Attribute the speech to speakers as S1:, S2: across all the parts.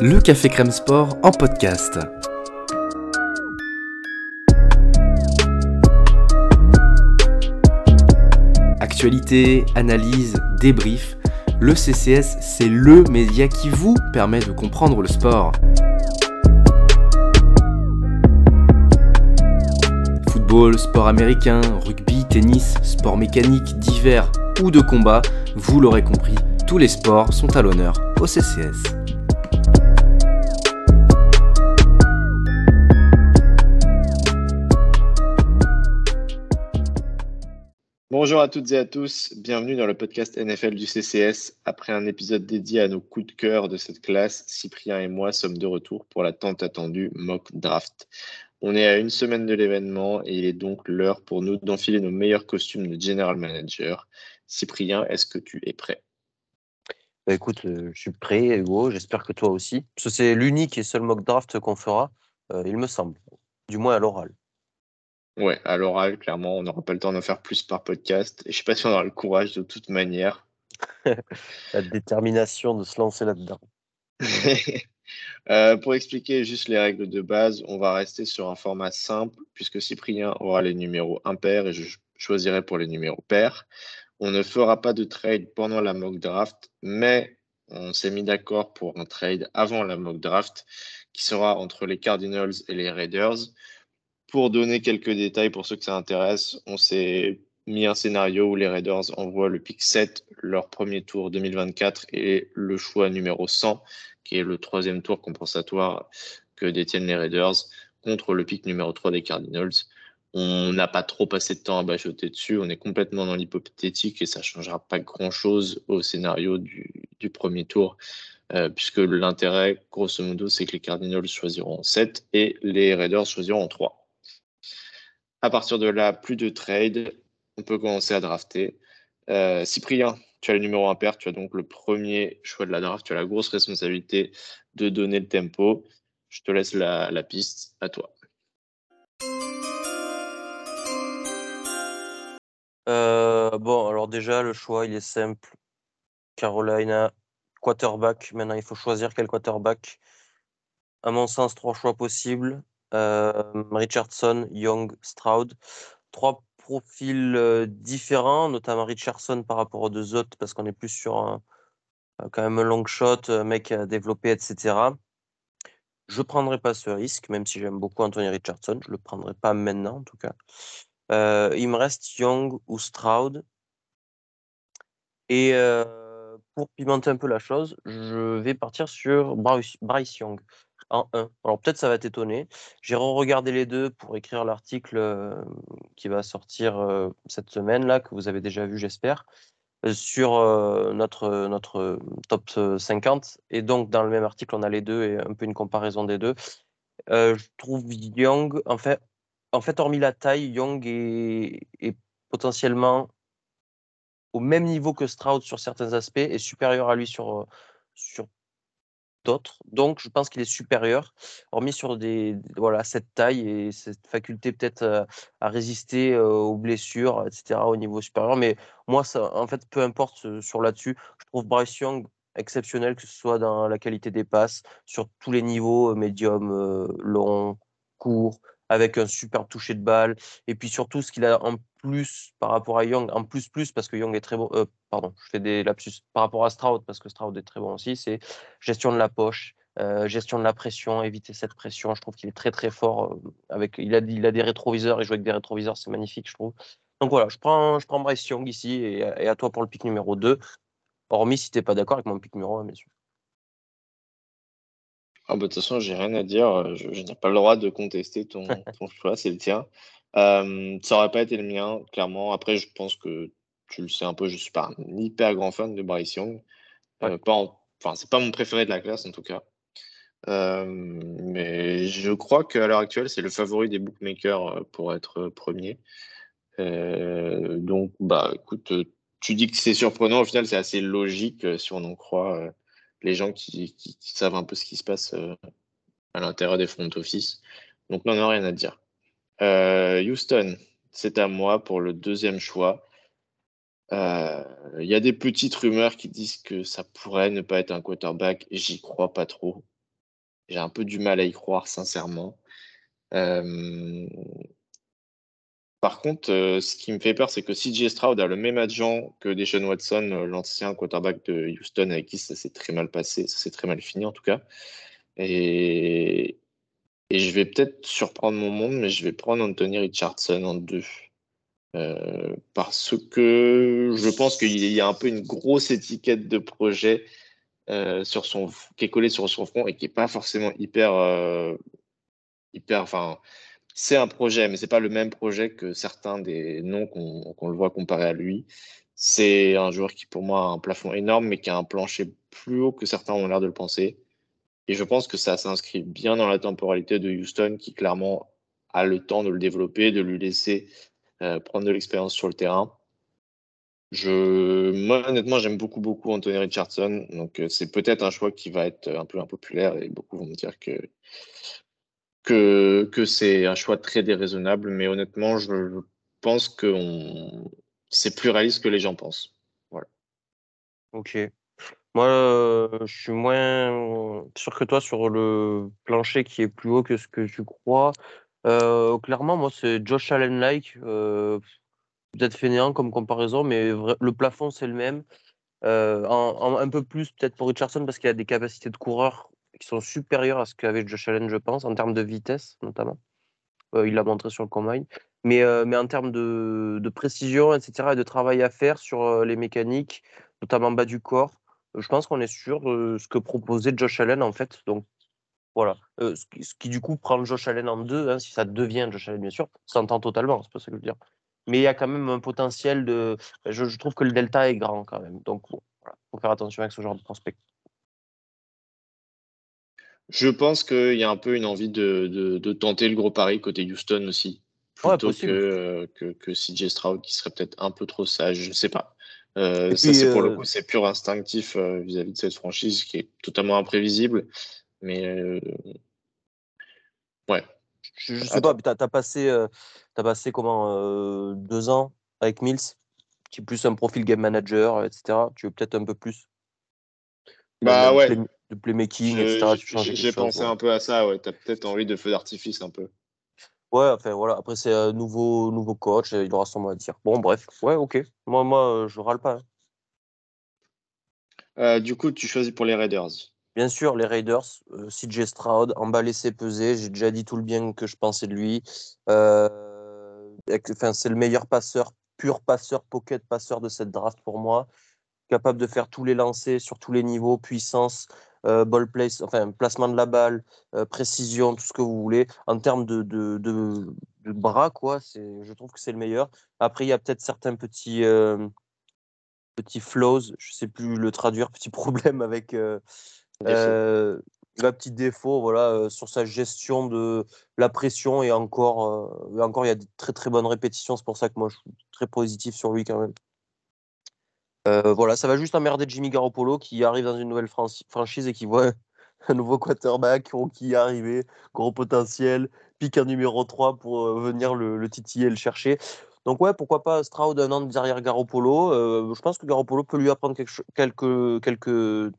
S1: Le Café Crème Sport en podcast. Actualité, analyse, débrief, le CCS, c'est LE média qui vous permet de comprendre le sport. Football, sport américain, rugby, tennis, sport mécanique, divers ou de combat, vous l'aurez compris, tous les sports sont à l'honneur au CCS.
S2: Bonjour à toutes et à tous, bienvenue dans le podcast NFL du CCS. Après un épisode dédié à nos coups de cœur de cette classe, Cyprien et moi sommes de retour pour la tant attendue mock draft. On est à une semaine de l'événement et il est donc l'heure pour nous d'enfiler nos meilleurs costumes de general manager. Cyprien, est-ce que tu es prêt?
S3: Bah, écoute, euh, je suis prêt, Hugo. J'espère que toi aussi. Parce que c'est l'unique et seul mock draft qu'on fera, euh, il me semble. Du moins à l'oral.
S2: Ouais, à l'oral, clairement, on n'aura pas le temps d'en faire plus par podcast. Et je ne sais pas si on aura le courage de toute manière.
S3: La détermination de se lancer là-dedans.
S2: Euh, pour expliquer juste les règles de base, on va rester sur un format simple puisque Cyprien aura les numéros impairs et je choisirai pour les numéros pairs. On ne fera pas de trade pendant la mock draft, mais on s'est mis d'accord pour un trade avant la mock draft qui sera entre les Cardinals et les Raiders. Pour donner quelques détails pour ceux que ça intéresse, on s'est mis un scénario où les Raiders envoient le pick 7, leur premier tour 2024 et le choix numéro 100, qui est le troisième tour compensatoire que détiennent les Raiders, contre le pick numéro 3 des Cardinals. On n'a pas trop passé de temps à bachoter dessus. On est complètement dans l'hypothétique et ça ne changera pas grand-chose au scénario du, premier tour, euh, puisque l'intérêt, grosso modo, c'est que les Cardinals choisiront en 7 et les Raiders choisiront en 3. À partir de là, plus de trade. On peut commencer à drafter. Euh, Cyprien, tu as le numéro impair, tu as donc le premier choix de la draft. Tu as la grosse responsabilité de donner le tempo. Je te laisse la piste à toi.
S3: Euh, bon, alors déjà, le choix, il est simple. Carolina, quarterback. Maintenant, il faut choisir quel quarterback. À mon sens, trois choix possibles. Euh, Richardson, Young, Stroud. Trois profils euh, différents, notamment Richardson par rapport aux deux autres, parce qu'on est plus sur un, quand même un long shot, un mec à développer, etc. Je ne prendrai pas ce risque, même si j'aime beaucoup Anthony Richardson. Je ne le prendrai pas maintenant, en tout cas. Euh, il me reste Young ou Stroud. Et euh, pour pimenter un peu la chose, je vais partir sur Bryce, Young en 1. Alors peut-être ça va t'étonner. J'ai re-regardé les deux pour écrire l'article euh, qui va sortir cette semaine là, que vous avez déjà vu j'espère, sur notre, notre top 50. Et donc dans le même article, on a les deux et un peu une comparaison des deux. je trouve Young, en fait, en fait, hormis la taille, Young est, potentiellement au même niveau que Stroud sur certains aspects et supérieur à lui sur, euh, d'autres. Donc, je pense qu'il est supérieur, hormis sur cette taille et cette faculté peut-être euh, à résister euh, aux blessures, etc., au niveau supérieur. Mais moi, ça, en fait, peu importe sur là-dessus. Je trouve Bryce Young exceptionnel, que ce soit dans la qualité des passes, sur tous les niveaux, médium, long, court, avec un super toucher de balle. Et puis surtout, ce qu'il a en plus par rapport à Young, en plus plus, parce que Young est très bon, euh, pardon, je fais des lapsus par rapport à Stroud, parce que Stroud est très bon aussi, c'est gestion de la poche. Euh, gestion de la pression, éviter cette pression. Je trouve qu'il est très très fort. Euh, avec, il, a, il a des rétroviseurs et jouer avec des rétroviseurs, c'est magnifique, je trouve. Donc voilà, je prends, je prends Bryce Young ici et, et à toi pour le pic numéro 2. Hormis si tu n'es pas d'accord avec mon pic numéro 1, bien sûr.
S2: Ah bah, de toute façon, j'ai rien à dire. Euh, je, n'ai pas le droit de contester ton, choix, c'est le tien. Euh, ça aurait pas été le mien, clairement. Après, je pense que tu le sais un peu, je suis pas un hyper grand fan de Bryce Young. Euh, pas enfin, c'est pas mon préféré de la classe en tout cas. mais je crois qu'à l'heure actuelle, c'est le favori des bookmakers pour être premier. donc, bah, écoute, tu dis que c'est surprenant. Au final, c'est assez logique si on en croit les gens qui, savent un peu ce qui se passe euh, à l'intérieur des front office. Donc, non, non, rien à dire. Euh, Houston, c'est à moi pour le deuxième choix. Euh, il y a des petites rumeurs qui disent que ça pourrait ne pas être un quarterback. J'y crois pas trop. J'ai un peu du mal à y croire, sincèrement. Euh, par contre, euh, ce qui me fait peur, c'est que CJ Stroud a le même agent que Deshaun Watson, l'ancien quarterback de Houston, avec qui ça s'est très mal passé, ça s'est très mal fini en tout cas. Et, et je vais peut-être surprendre mon monde, mais je vais prendre Anthony Richardson en deux. Euh, parce que je pense qu'il y a un peu une grosse étiquette de projet euh, sur son, qui est collée sur son front et qui n'est pas forcément hyper. Euh, hyper enfin, c'est un projet, mais c'est pas le même projet que certains des noms qu'on le voit comparé à lui. C'est un joueur qui, pour moi, a un plafond énorme, mais qui a un plancher plus haut que certains ont l'air de le penser. Et je pense que ça s'inscrit bien dans la temporalité de Houston, qui clairement a le temps de le développer, de lui laisser euh, prendre de l'expérience sur le terrain. Je, moi, honnêtement, j'aime beaucoup, beaucoup Anthony Richardson. Donc, euh, c'est peut-être un choix qui va être un peu impopulaire et beaucoup vont me dire que, que, c'est un choix très déraisonnable. Mais honnêtement, je, pense que c'est plus réaliste que les gens pensent. Voilà.
S3: Ok. Moi, euh, je suis moins sûr que toi sur le plancher qui est plus haut que ce que tu crois. Euh, clairement, moi, c'est Josh Allen-like. Euh, peut-être fainéant comme comparaison, mais le plafond, c'est le même. Un peu plus peut-être pour Richardson parce qu'il a des capacités de coureur qui sont supérieures à ce qu'avait Josh Allen, je pense, en termes de vitesse notamment. il l'a montré sur le combine. Mais, mais en termes de, précision, etc., et de travail à faire sur les mécaniques, notamment bas du corps, je pense qu'on est de ce que proposait Josh Allen en fait. Donc voilà. ce, qui, du coup prend Josh Allen en deux, hein, si ça devient Josh Allen, bien sûr, ça entend totalement, c'est pas ça que je veux dire. Mais il y a quand même un potentiel de. Je, trouve que le delta est grand quand même. Donc, il faut faire attention avec ce genre de prospect.
S2: Je pense qu'il y a un peu une envie de, de, tenter le gros pari côté Houston aussi. Plutôt que, que, que, CJ Stroud qui serait peut-être un peu trop sage, je ne sais pas. ça, c'est pour le coup, c'est pur instinctif vis-à-vis -vis de cette franchise qui est totalement imprévisible. Mais euh, ouais.
S3: Je, je sais pas, tu as, passé, euh, as passé comment euh, deux ans avec Mills, qui est plus un profil game manager, etc. Tu veux peut-être un peu plus
S2: bah ouais.
S3: De playmaking, etc.
S2: J'ai pensé un peu à ça, ouais. Tu as peut-être envie de feu d'artifice un peu.
S3: Ouais, enfin voilà. Après, c'est un nouveau, nouveau coach, il aura son mot à dire. Bon, bref, ouais, ok. Moi, moi je râle pas.
S2: Hein. du coup, tu choisis pour les Raiders.
S3: Bien sûr, les Raiders, euh, CJ Stroud, emballé c'est pesé. J'ai déjà dit tout le bien que je pensais de lui. Euh, c'est le meilleur passeur, pur passeur, pocket passeur de cette draft pour moi. Capable de faire tous les lancers sur tous les niveaux, puissance, euh, ball place, enfin placement de la balle, précision, tout ce que vous voulez. En termes de, de, de, bras, quoi, je trouve que c'est le meilleur. Après, il y a peut-être certains petits petits flaws, je sais plus le traduire, petits problèmes avec euh, un petit défaut voilà, euh, sur sa gestion de la pression et encore, euh, encore il y a de très très bonnes répétitions. C'est pour ça que moi je suis très positif sur lui quand même. Voilà, ça va juste emmerder Jimmy Garoppolo qui arrive dans une nouvelle franchise et qui voit un nouveau quarterback qui est arrivé, gros potentiel, pique un numéro 3 pour venir le, le, titiller et le chercher. Donc ouais, pourquoi pas Stroud un an derrière Garoppolo. je pense que Garoppolo peut lui apprendre quelques, quelques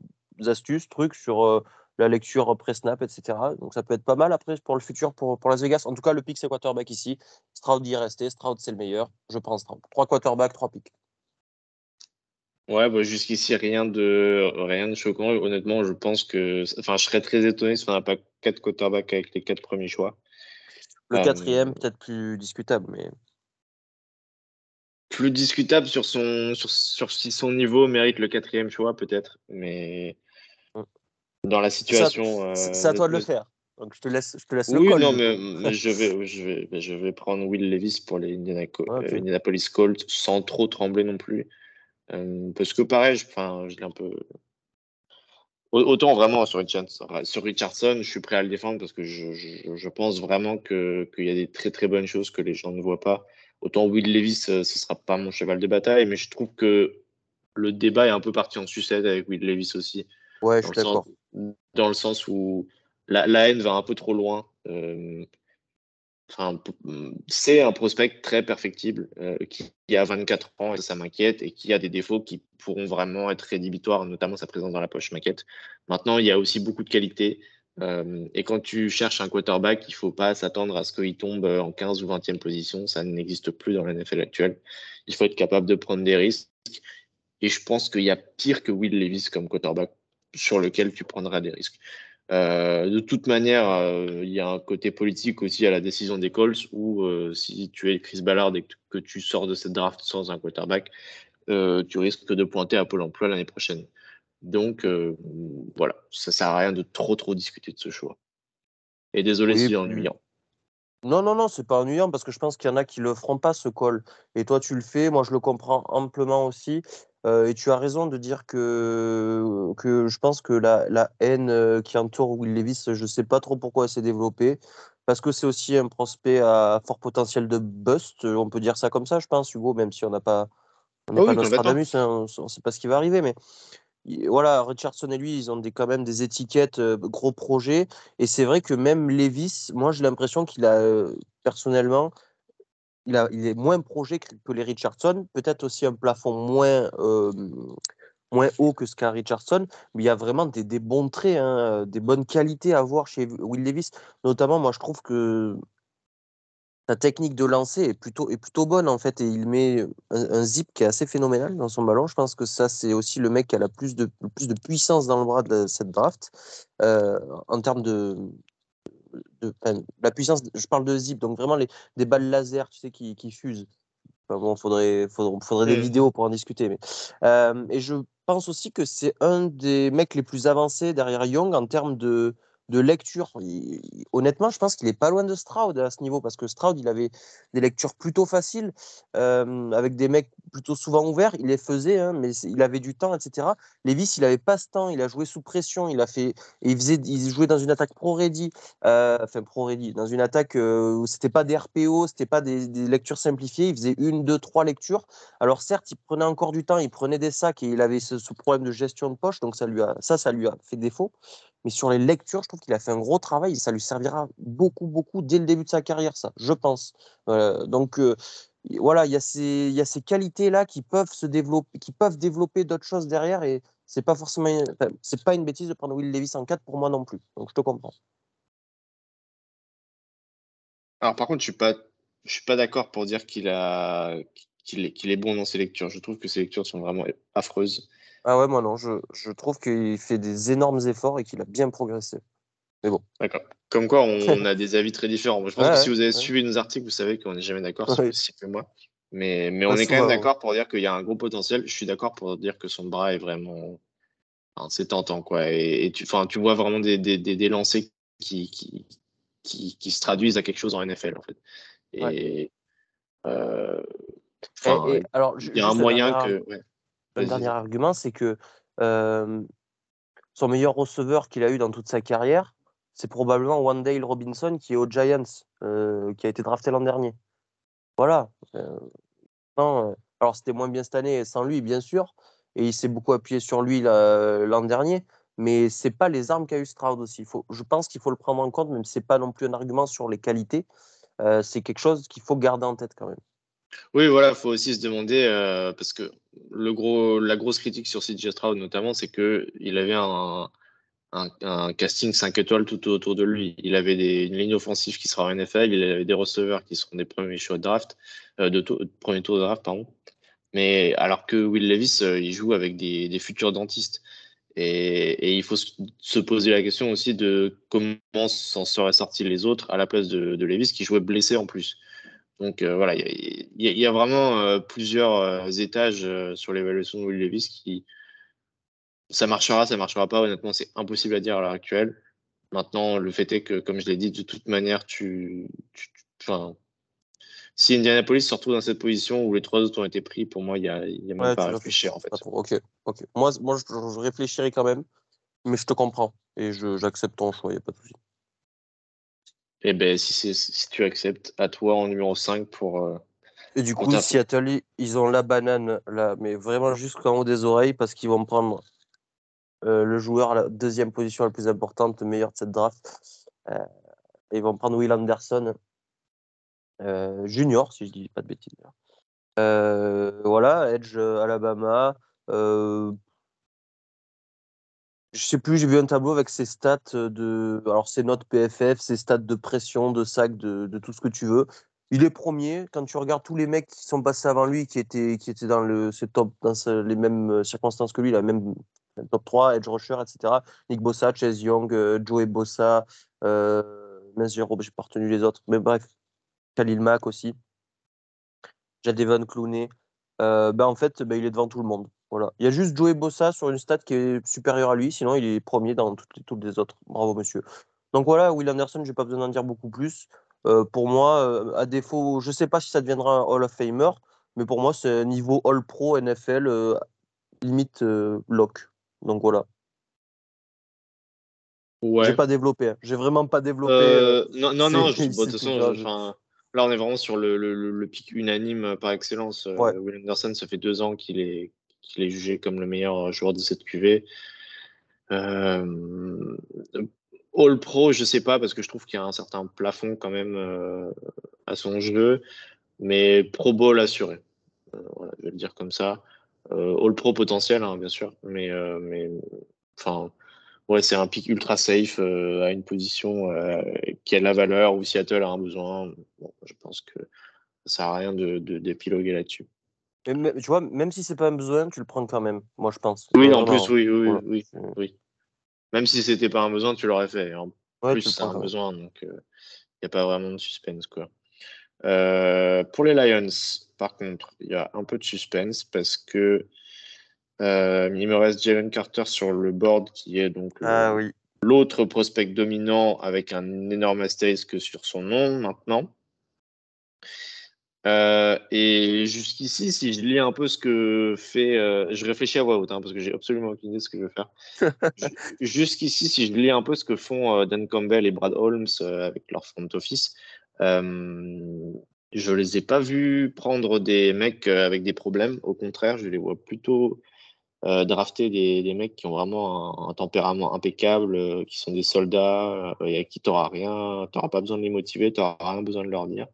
S3: astuces, trucs sur euh, la lecture pré-snap, etc. Donc ça peut être pas mal après pour le futur pour, pour Las Vegas. En tout cas, le pick, c'est quarterback ici. Stroud y est resté. Stroud, c'est le meilleur. Je prends Stroud. Trois quarterbacks, trois picks.
S2: Ouais, bah, jusqu'ici, rien de, rien de choquant. Honnêtement, je pense que. Enfin, je serais très étonné si on n'a pas quatre quarterbacks avec les quatre premiers choix.
S3: Le quatrième, euh, peut-être plus discutable, mais.
S2: Plus discutable sur, son, sur, sur si son niveau mérite le quatrième choix, peut-être. Mais dans la situation.
S3: C'est à euh, toi de le faire. Donc je te laisse, je te laisse
S2: oui, le non, mais, je, vais, je, vais, je vais prendre Will Levis pour les euh, Indianapolis Colts sans trop trembler non plus. Euh, parce que pareil, je, je l'ai un peu. Autant vraiment sur Richardson, sur Richardson, je suis prêt à le défendre parce que je, je, je pense vraiment qu'il y a des très très bonnes choses que les gens ne voient pas. Autant Will Levis, ce ne sera pas mon cheval de bataille, mais je trouve que le débat est un peu parti en sucette avec Will Levis aussi.
S3: Ouais, je suis d'accord.
S2: Dans le sens où la, la, haine va un peu trop loin. Euh, c'est un prospect très perfectible euh, qui, a 24 ans et ça m'inquiète et qui a des défauts qui pourront vraiment être rédhibitoires, notamment sa présence dans la poche maquette. Maintenant, il y a aussi beaucoup de qualité. Euh, et quand tu cherches un quarterback, il ne faut pas s'attendre à ce qu'il tombe en 15 ou 20e position. Ça n'existe plus dans la NFL actuelle. Il faut être capable de prendre des risques. Et je pense qu'il y a pire que Will Levis comme quarterback sur lequel tu prendras des risques. Euh, de toute manière, euh, il y a un côté politique aussi à la décision des Colts où euh, si tu es Chris Ballard et que tu sors de cette draft sans un quarterback, tu risques de pointer à Pôle emploi l'année prochaine. Donc voilà, ça sert à rien de trop trop discuter de ce choix. Et désolé si c'est ennuyant.
S3: Non, non, non, c'est pas ennuyant parce que je pense qu'il y en a qui le feront pas ce call. Et toi, tu le fais. Moi, je le comprends amplement aussi. Euh, et tu as raison de dire que, que je pense que la, la haine euh, qui entoure Will Levis, je ne sais pas trop pourquoi elle s'est développée. Parce que c'est aussi un prospect à fort potentiel de bust, on peut dire ça comme ça, je pense, Hugo, même si on n'a pas, on n'est pas Nostradamus, hein, on ne sait pas ce qui va arriver. Mais voilà, Richardson et lui, ils ont des, quand même des étiquettes euh, gros projets. Et c'est vrai que même Levis, moi j'ai l'impression qu'il a personnellement il, est moins projet que, les Richardson, peut-être aussi un plafond moins, moins haut que ce qu'a Richardson, mais il y a vraiment des, bons traits, hein, des bonnes qualités à voir chez Will Davis. Notamment, moi, je trouve que sa technique de lancer est plutôt, est plutôt bonne, en fait, et il met un, zip qui est assez phénoménal dans son ballon. Je pense que ça, c'est aussi le mec qui a la plus de, plus de puissance dans le bras de cette draft, euh, en termes de, la puissance, je parle de zip, donc vraiment les, des balles laser, tu sais, qui, qui fusent. Enfin bon, faudrait, faudrait, faudrait des vidéos pour en discuter. Mais, euh, et je pense aussi que c'est un des mecs les plus avancés derrière Young en termes de, de lecture. honnêtement, je pense qu'il est pas loin de Stroud à ce niveau parce que Stroud, il avait des lectures plutôt faciles euh, avec des mecs plutôt souvent ouverts. Il les faisait, hein, mais il avait du temps, etc. Levis, il avait pas ce temps. Il a joué sous pression. Il a fait, il faisait, il jouait dans une attaque pro-ready, euh, enfin pro-ready, dans une attaque euh, où c'était pas des RPO, c'était pas des, lectures simplifiées. Il faisait une, deux, trois lectures. Alors certes, il prenait encore du temps, il prenait des sacs et il avait ce, ce problème de gestion de poche, donc ça lui a, ça, ça lui a fait défaut. Mais sur les lectures, je trouve qu'il a fait un gros travail ça lui servira beaucoup, beaucoup dès le début de sa carrière, ça, je pense. Euh, donc, euh, voilà, il y a ces, ces qualités-là qui peuvent se développer, qui peuvent développer d'autres choses derrière et c'est pas forcément, c'est pas une bêtise de prendre Will Levis en 4 pour moi non plus. Donc, je te comprends.
S2: Alors, par contre, je suis pas, je suis pas d'accord pour dire qu'il a, qu'il est, qu'il est bon dans ses lectures. Je trouve que ses lectures sont vraiment affreuses.
S3: Ah ouais, moi non, je, je trouve qu'il fait des énormes efforts et qu'il a bien progressé. Mais bon.
S2: D'accord. Comme quoi, on, a des avis très différents. je pense que si vous avez suivi nos articles, vous savez qu'on n'est jamais d'accord, sur si que moi. Mais, mais on est quand même d'accord pour dire qu'il y a un gros potentiel. Je suis d'accord pour dire que son bras est vraiment. c'est tentant, quoi. Et, tu, tu vois vraiment des, des, des, lancers qui, qui, qui, qui, se traduisent à quelque chose en NFL, en fait. Et. Euh,
S3: alors, il y a un moyen que. Le dernier argument, c'est que son meilleur receveur qu'il a eu dans toute sa carrière, c'est probablement Wandale Robinson qui est aux Giants, qui a été drafté l'an dernier. Voilà. alors c'était moins bien cette année sans lui, bien sûr, et il s'est beaucoup appuyé sur lui l'an dernier, mais c'est pas les armes qu'a eu Stroud aussi. Faut, je pense qu'il faut le prendre en compte, même si c'est pas non plus un argument sur les qualités. c'est quelque chose qu'il faut garder en tête quand même.
S2: Oui, voilà, il faut aussi se demander, euh, parce que le gros, la grosse critique sur CJ Stroud notamment, c'est qu'il avait un, casting 5 étoiles tout autour de lui. Il avait une ligne offensive qui sera en NFL, il avait des receveurs qui seront des premiers choix de draft, euh, de, premier tour draft, pardon. Mais alors que Will Levis, euh, il joue avec des, futurs dentistes. Et, et, il faut se poser la question aussi de comment s'en seraient sortis les autres à la place de, de Levis qui jouait blessé en plus. Donc euh, voilà, il y, a vraiment euh, plusieurs euh, étages sur l'évaluation de Will Levis qui. Ça marchera, ça marchera pas. Honnêtement, c'est impossible à dire à l'heure actuelle. Maintenant, le fait est que, comme je l'ai dit, de toute manière, tu. enfin, si Indianapolis se retrouve dans cette position où les trois autres ont été pris, pour moi, il n'y a, y a même pas à réfléchir en fait.
S3: Ok, ok. Moi, moi je, je, réfléchirai quand même, mais je te comprends et j'accepte ton choix, il n'y a pas de souci.
S2: Eh ben, si, si tu acceptes, à toi en numéro 5 pour. Euh,
S3: et du coup, Seattle, ils ont la banane là, mais vraiment jusqu'en haut des oreilles parce qu'ils vont prendre euh, le joueur à la deuxième position la plus importante, le meilleur de cette draft. Euh, ils vont prendre Will Anderson. Junior, si je dis pas de bêtises. Voilà, Edge Alabama. Euh, je sais plus, j'ai vu un tableau avec ses stats de. Alors, ses notes PFF, ses stats de pression, de sac, de, tout ce que tu veux. Il est premier. Quand tu regardes tous les mecs qui sont passés avant lui, qui étaient, qui étaient dans, le, ce top, dans les mêmes circonstances que lui, la même top 3, Edge Rusher, etc. Nick Bossa, Chase Young, Joey Bossa, euh, j'ai pas retenu les autres. Mais bref, Khalil Mack aussi. Jadevon Clooney. Euh, ben en fait, ben, il est devant tout le monde. Voilà. Il y a juste Joey Bossa sur une stat qui est supérieure à lui, sinon il est premier dans toutes les, toutes les autres. Bravo, monsieur. Donc voilà, Will Anderson, je n'ai pas besoin d'en dire beaucoup plus. Euh, pour moi, euh, à défaut, je ne sais pas si ça deviendra un Hall of Famer, mais pour moi, c'est niveau All Pro NFL, euh, limite lock. Donc voilà. Ouais. J'ai pas développé. Hein. J'ai vraiment pas développé.
S2: non, non, non. de toute façon, Là, on est vraiment sur le, le, pic unanime par excellence. Euh, Will Anderson, ça fait deux ans qu'il est, qu'il est jugé comme le meilleur joueur de cette QV. Euh, All Pro, je sais pas, parce que je trouve qu'il y a un certain plafond quand même à son jeu, mais Pro Bowl assuré. je vais le dire comme ça. All Pro potentiel, hein, bien sûr, mais, ouais, c'est un pic ultra safe euh, à une position euh, qui a de la valeur où Seattle a un besoin. je pense que ça à rien de d'épiloguer là-dessus.
S3: Mais, tu vois, même si c'est pas un besoin, tu le prends quand même. Moi, je pense.
S2: Oui, en plus, oui, oui, oui, oui, Même si c'était pas un besoin, tu l'aurais fait. En plus, c'est un besoin, donc il euh, n'y a pas vraiment de suspense, quoi. pour les Lions, par contre, il y a un peu de suspense parce que euh, il me reste Jalen Carter sur le board qui est donc
S3: ah
S2: l'autre prospect dominant avec un énorme astérisque sur son nom maintenant. Euh, et jusqu'ici, si je lis un peu ce que fait, euh, je réfléchis à voix haute hein, parce que j'ai absolument aucune idée de ce que je veux faire. jusqu'ici, si je lis un peu ce que font Dan Campbell et Brad Holmes avec leur front office, je les ai pas vus prendre des mecs avec des problèmes. Au contraire, je les vois plutôt euh, drafter des, des, mecs qui ont vraiment un, tempérament impeccable, euh, qui sont des soldats, euh, et à qui tu n'auras rien, tu pas besoin de les motiver, tu n'auras rien besoin de leur dire.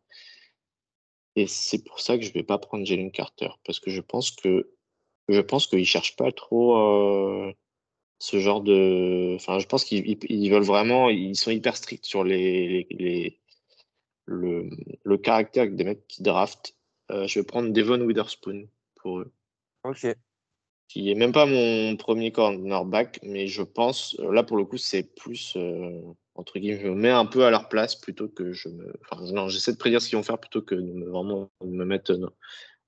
S2: Et c'est pour ça que je ne vais pas prendre Jalen Carter, parce que je pense que je pense qu'ils cherchent pas trop ce genre de. Enfin, je pense qu'ils veulent vraiment, ils sont hyper stricts sur les, les, le, le, caractère des mecs qui draftent. je vais prendre Devon Witherspoon pour eux.
S3: Ok
S2: qui est même pas mon premier cornerback, mais je pense, euh, là pour le coup, c'est plus, euh, entre guillemets, je me mets un peu à leur place plutôt que je me. Enfin, non, j'essaie de prédire ce qu'ils vont faire plutôt que de me, vraiment me mettre euh,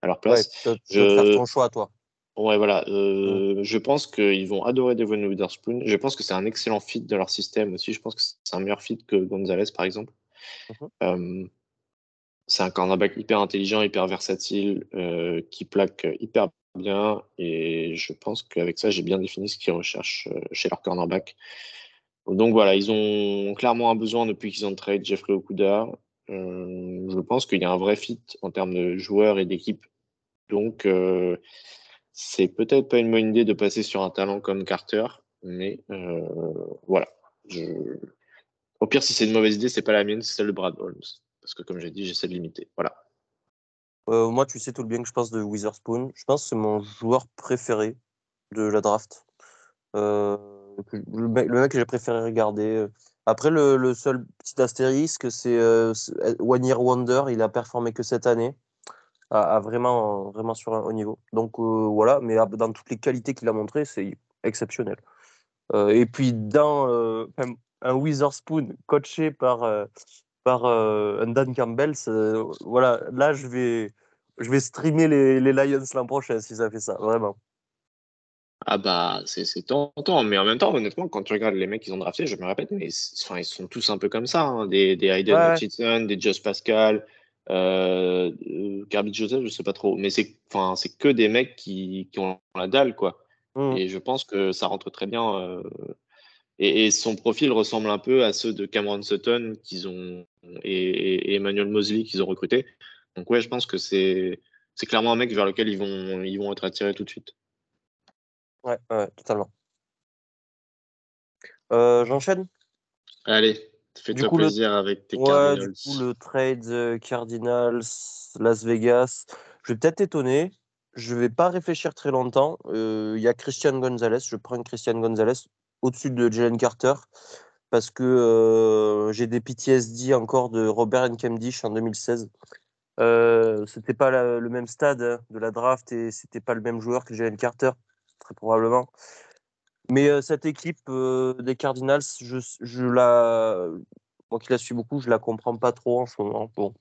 S2: à leur place.
S3: Ouais, je... faire ton choix, toi.
S2: Ouais, voilà. Euh, Je pense qu'ils vont adorer Devon Witherspoon. Je pense que c'est un excellent fit de leur système aussi. Je pense que c'est un meilleur fit que Gonzalez, par exemple. Mhm. euh, c'est un cornerback hyper intelligent, hyper versatile, euh, qui plaque hyper bien et je pense qu'avec ça, j'ai bien défini ce qu'ils recherchent chez leur cornerback. Donc voilà, ils ont clairement un besoin depuis qu'ils ont trade Jeffrey Okuda. Euh, je pense qu'il y a un vrai fit en termes de joueurs et d'équipe. Donc euh, c'est peut-être pas une bonne idée de passer sur un talent comme Carter, mais voilà. Au pire, si c'est une mauvaise idée, c'est pas la mienne, c'est celle de Brad Holmes. Parce que comme j'ai dit, j'essaie de limiter. Voilà.
S3: Euh, moi, tu sais tout le bien que je pense de Witherspoon. Je pense que c'est mon joueur préféré de la draft. Euh, le, mec, que j'ai préféré regarder. Après, le, seul petit astérisque, c'est euh, One Year Wonder. Il a performé que cette année, à, vraiment, vraiment sur un haut niveau. Donc voilà, mais dans toutes les qualités qu'il a montrées, c'est exceptionnel. et puis, dans un Witherspoon coaché par par euh, Dan Campbell, voilà, là je vais, je vais streamer les, les Lions l'an prochain si ça fait ça, vraiment.
S2: Ah bah c'est tentant, mais en même temps, honnêtement, quand tu regardes les mecs qu'ils ont draftés, je me répète, mais enfin, ils sont tous un peu comme ça, hein. des, des Hayden Hutchinson, des Josh Pascal, euh, euh Joseph, je sais pas trop, mais c'est enfin, que des mecs qui, qui, ont la dalle, quoi. Mmh. Et je pense que ça rentre très bien. Euh, et, son profil ressemble un peu à ceux de Cameron Sutton qu'ils ont et, Emmanuel Mosley qu'ils ont recruté. Donc ouais, je pense que c'est c'est clairement un mec vers lequel ils vont ils vont être attirés tout de suite.
S3: Ouais, ouais totalement. Euh, j'enchaîne?
S2: Allez. Fais-toi
S3: le-
S2: plaisir avec tes
S3: Ouais,
S2: Cardinals.
S3: du coup, le trade euh, Cardinals, Las Vegas, je vais peut-être étonner. Je vais pas réfléchir très longtemps. Euh, Il y a Christian Gonzalez. Je prends Christian Gonzalez au-dessus de Jalen Carter parce que euh, j'ai des PTSD encore de Robert Nkemdish en 2016. Euh, c'était pas la- le même stade hein, de la draft et c'était pas le même joueur que Jalen Carter, très probablement. Mais euh, cette équipe euh, des Cardinals, je, la, moi qui la suis beaucoup, je la comprends pas trop en ce moment. Bon,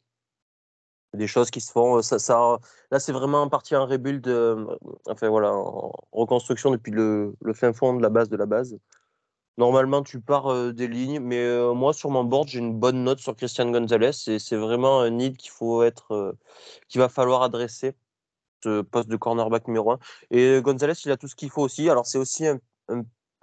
S3: des choses qui se font. euh, Ça, là, c'est vraiment en rebuild, euh, enfin voilà, en reconstruction depuis le, fin fond de la base de la base. Normalement, tu pars des lignes, mais moi, sur mon board, j'ai une bonne note sur Christian Gonzalez et c'est vraiment un need qu'il faut être, qu'il va falloir adresser, poste de cornerback numéro 1. Et Gonzalez, il a tout ce qu'il faut aussi. Alors, c'est aussi un,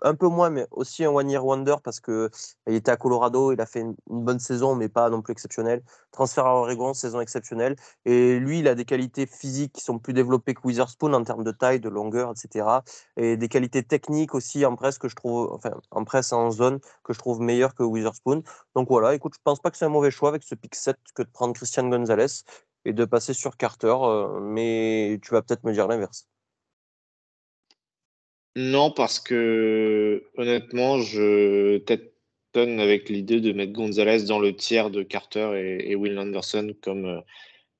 S3: un- peu moins, mais aussi un one-year wonder parce que il était à Colorado, il a fait une, bonne saison, mais pas non plus exceptionnelle. Transfert à Oregon, saison exceptionnelle. Et lui, il a des qualités physiques qui sont plus développées que Witherspoon en termes de taille, de longueur, etc. Et des qualités techniques aussi en presse que je trouve, enfin, en presse en zone que je trouve meilleures que Witherspoon. Donc voilà, écoute, je pense pas que c'est un mauvais choix avec ce pick 7 que de prendre Christian Gonzalez et de passer sur Carter, euh, mais tu vas peut-être me dire l'inverse.
S2: Non, parce que honnêtement, je tâtonne avec l'idée de mettre Gonzalez dans le tiers de Carter et, et Will Anderson comme euh,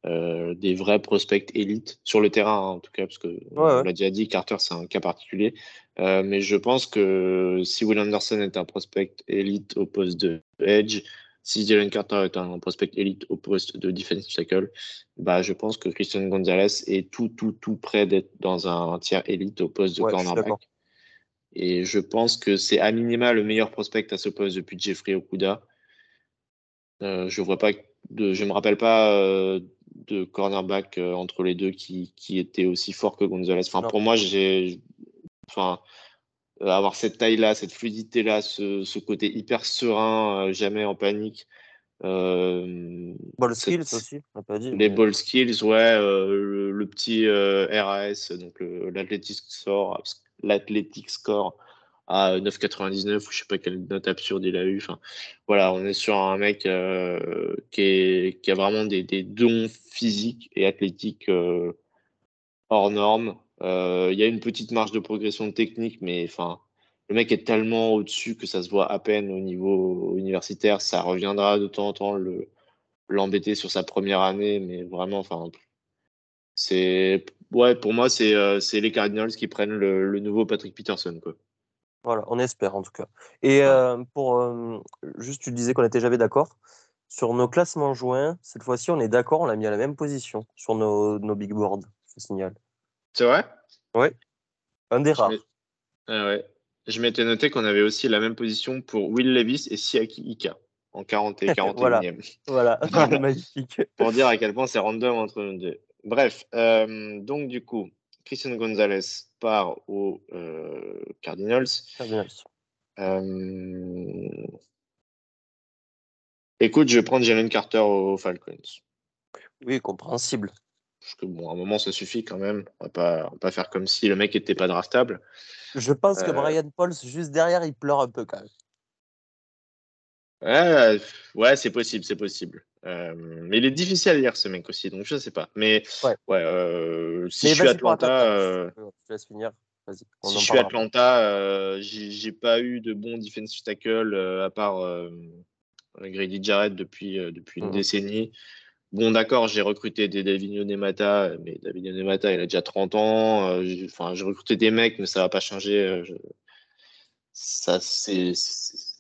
S2: euh, des vrais prospects élites sur le terrain, hein, en tout cas, parce que on
S3: ouais.
S2: l'a déjà dit, Carter c'est un cas particulier. Euh, mais je pense que si Will Anderson est un prospect élite au poste de edge, si Jalen Carter est un prospect élite au poste de defensive tackle, bah, je pense que Christian Gonzalez est tout, tout, tout près d'être dans un tiers élite au poste de
S3: Ouais,
S2: cornerback. Et je pense que c'est à minima le meilleur prospect à ce poste depuis Jeffrey Okuda. Euh, je vois pas de, je me rappelle pas euh, de cornerback euh, entre les deux qui, qui était aussi fort que Gonzalez. Enfin,
S3: Non.
S2: pour moi, j'ai, enfin, avoir cette taille-là, cette fluidité-là, ce, ce côté hyper serein, euh, jamais en panique. Euh,
S3: Ball skills aussi, on n'a pas dit.
S2: les
S3: mais-
S2: ball skills, ouais, euh, le, le petit euh, RAS, donc le- l'athletic score, l'athletic score à 9,99 ou je sais pas quelle note absurde il a eu. Enfin, voilà, on est sur un mec euh, qui, est, qui a vraiment des, des dons physiques et athlétiques euh, hors normes. Euh, Il y a une petite marge de progression technique, mais enfin, le mec est tellement au-dessus que ça se voit à peine au niveau universitaire. Ça reviendra de temps en temps le l'embêter sur sa première année, mais vraiment, enfin, c'est ouais, pour moi, c'est euh, les Cardinals qui prennent le, le nouveau Patrick Peterson, quoi.
S3: Voilà, on espère en tout cas. Et euh, pour euh, juste, tu disais qu'on n'était jamais d'accord. Sur nos classements joints, cette fois-ci, on est d'accord, on l'a mis à la même position sur nos, nos big boards, je signale.
S2: C'est vrai?
S3: Un des
S2: Je
S3: rares.
S2: Ah ouais. Je m'étais noté qu'on avait aussi la même position pour Will Levis et Siaki Ika en 40 et 41e.
S3: Voilà. Voilà, magnifique.
S2: pour dire à quel point c'est random entre nous deux. Bref, euh, donc du coup, Christian Gonzalez part aux euh, Cardinals.
S3: Cardinals.
S2: Euh, Écoute, je vais prendre Jalen Carter aux Falcons.
S3: Oui, compréhensible.
S2: Parce que bon, à un moment, ça suffit quand même. On va pas, on va pas faire comme si le mec était pas draftable.
S3: Je pense que
S2: Euh,
S3: Brian Pauls, juste derrière, il pleure un peu quand même.
S2: Ouais, ouais, c'est possible, c'est possible. Euh, mais il est difficile à lire ce mec aussi, donc je sais pas. Mais
S3: Ouais.
S2: euh, si
S3: Mais
S2: je suis Atlanta,
S3: Je laisse finir.
S2: Si je suis. Atlanta, j'ai pas eu de bon defensive tackle à part Grady Jarrett depuis, depuis une
S3: Mhm.
S2: décennie. Bon, d'accord, j'ai recruté des David Nemata, mais David Nemata, il a déjà 30 ans. euh, Enfin, j'ai recruté des mecs, mais ça va pas changer. euh, Ça, c'est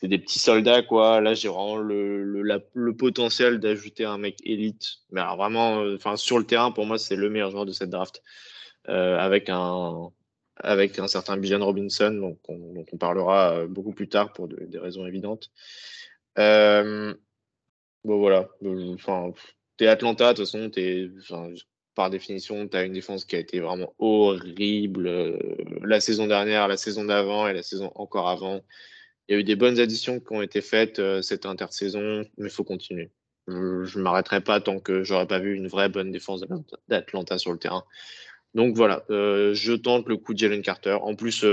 S2: des petits soldats, quoi. Là, j'ai vraiment le, le, le potentiel d'ajouter un mec élite. Mais alors, vraiment, euh, enfin, sur le terrain, pour moi, c'est le meilleur joueur de cette draft. Euh, avec un avec un certain Bijan Robinson, donc on, dont on parlera euh, beaucoup plus tard pour de- des raisons évidentes. Euh, bon, voilà. Euh, Enfin, t'es Atlanta, de toute façon, par définition, tu as une défense qui a été vraiment horrible euh, la saison dernière, la saison d'avant et la saison encore avant. Il y a eu des bonnes additions qui ont été faites euh, cette intersaison, mais il faut continuer. Je ne m'arrêterai pas tant que j'aurais pas vu une vraie bonne défense d'Atlanta- sur le terrain. Donc voilà, euh, je tente le coup de Jalen Carter. En plus,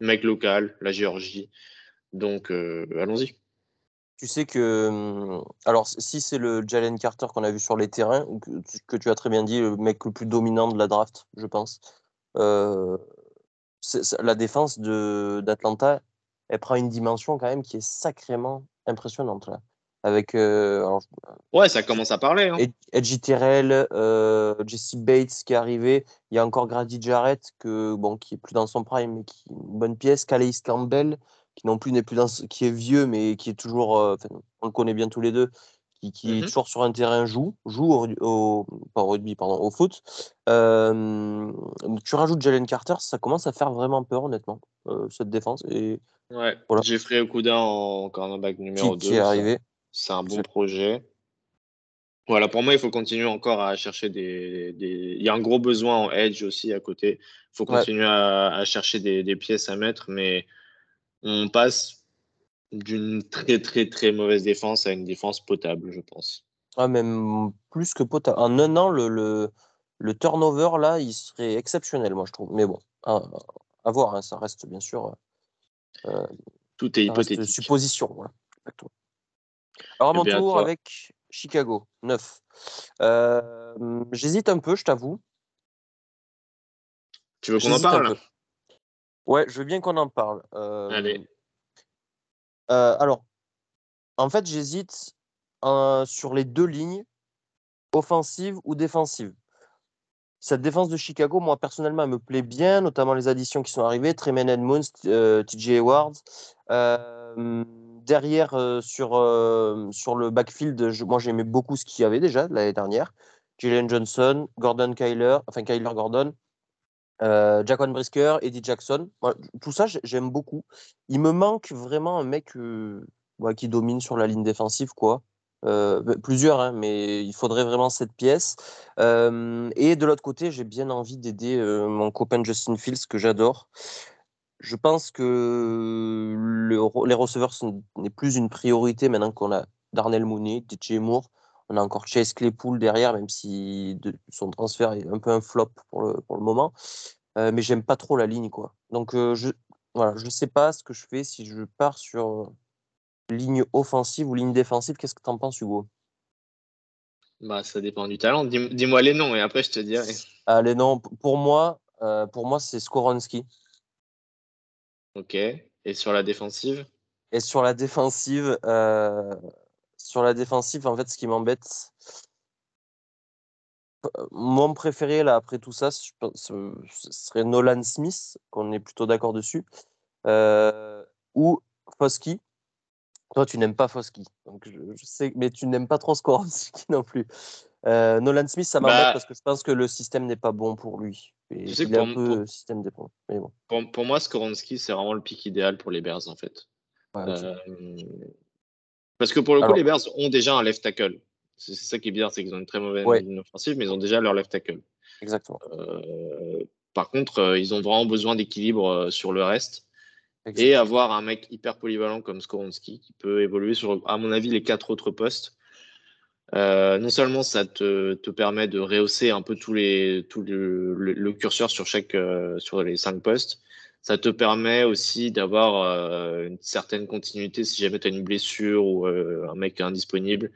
S2: mec local, la Géorgie. Donc allons-y.
S3: Tu sais que. Hum, alors, si c'est le Jalen Carter qu'on a vu sur les terrains, que, que, tu as très bien dit, le mec le plus dominant de la draft, je pense, euh, la défense d'Atlanta, elle prend une dimension quand même qui est sacrément impressionnante. Là. Avec, euh,
S2: ouais, ça commence à parler. Hein.
S3: Edgy Terrell, euh, Jesse Bates qui est arrivé. Il y a encore Grady Jarrett que, bon, qui est plus dans son prime, mais qui est une bonne pièce. Calais Campbell, qui non plus n'est plus dans, qui est vieux, mais qui est toujours, euh, on le connaît bien tous les deux, qui, qui est toujours sur un terrain joue, joue au, au, pas au rugby, pardon, au foot. tu rajoutes Jalen Carter, ça commence à faire vraiment peur, honnêtement, cette défense. Et
S2: Ouais, voilà. Jeffrey Okuda en cornerback numéro 2.
S3: Qui est arrivé.
S2: C'est un bon projet. Voilà, pour moi, il faut continuer encore à chercher des, Il y a un gros besoin en edge aussi à côté. Il faut continuer à, chercher des, pièces à mettre, mais on passe d'une très, très, très mauvaise défense à une défense potable, je pense.
S3: Ah, même plus que potable. En un an, le, le, turnover, là, il serait exceptionnel, moi, je trouve. Mais bon, à, voir, hein, ça reste bien sûr.
S2: Euh, Tout est hypothétique.
S3: Supposition, voilà. Alors, à mon tour avec Chicago, 9. Euh, j'hésite un peu, je t'avoue.
S2: Tu veux qu'on en parle?
S3: Ouais, je veux bien qu'on en parle.
S2: Euh, Allez.
S3: Euh, alors, en fait, j'hésite sur les deux lignes, offensive ou défensive. Cette défense de Chicago, moi personnellement, elle me plaît bien, notamment les additions qui sont arrivées, Tremaine Edmonds, TJ Edwards derrière, euh, sur, euh, sur le backfield, moi j'aimais beaucoup ce qu'il y avait déjà l'année dernière. Jalen Johnson, Gordon Kyler, enfin Kyler Gordon, euh, Jaquan Brisker, Eddie Jackson. tout ça, j'aime beaucoup. Il me manque vraiment un mec qui domine sur la ligne défensive, quoi. Bah, plusieurs, hein, mais il faudrait vraiment cette pièce. et de l'autre côté, j'ai bien envie d'aider mon copain Justin Fields, que j'adore. Je pense que les receveurs n'est plus une priorité maintenant qu'on a Darnell Mooney, DJ Moore. On a encore Chase Claypool derrière, même si son transfert est un peu un flop pour le, pour le moment. Euh, mais j'aime pas trop la ligne. quoi. Donc euh, je voilà, je sais pas ce que je fais si je pars sur ligne offensive ou ligne défensive. Qu'est-ce que tu en penses, Hugo?
S2: Bah, Ça dépend du talent. Dis-moi les noms et après je te dirai.
S3: Ah, les noms, pour moi, euh, pour moi c'est Skoronski.
S2: Ok. Et sur la défensive?
S3: Et sur la défensive, euh, sur la défensive, en fait, ce qui m'embête, euh, mon préféré là après tout ça, ce serait Nolan Smith, qu'on est plutôt d'accord dessus, euh, ou Fosky. Toi, tu n'aimes pas Fosky, donc je, sais, mais tu n'aimes pas trop Skoronski non plus. Nolan Smith, ça m'embête bah parce que je pense que le système n'est pas bon pour lui
S2: sais
S3: un peu système dépend.
S2: pour, moi, Skoronski, c'est vraiment le pic idéal pour les Bears, en fait. Euh, parce que pour le coup, les Bears ont déjà un left tackle. C'est ça qui est bien, c'est qu'ils ont une très mauvaise ligne offensive, mais ils ont déjà leur left tackle.
S3: Exactement.
S2: Euh, par contre, euh, ils ont vraiment besoin d'équilibre sur le reste. Et avoir un mec hyper polyvalent comme Skoronski qui peut évoluer sur, à mon avis, les quatre autres postes. Euh, non seulement ça te, te, permet de rehausser un peu tous les, tout le, le, curseur sur chaque euh, sur les cinq postes, ça te permet aussi d'avoir euh, une certaine continuité si jamais tu as une blessure ou un mec indisponible.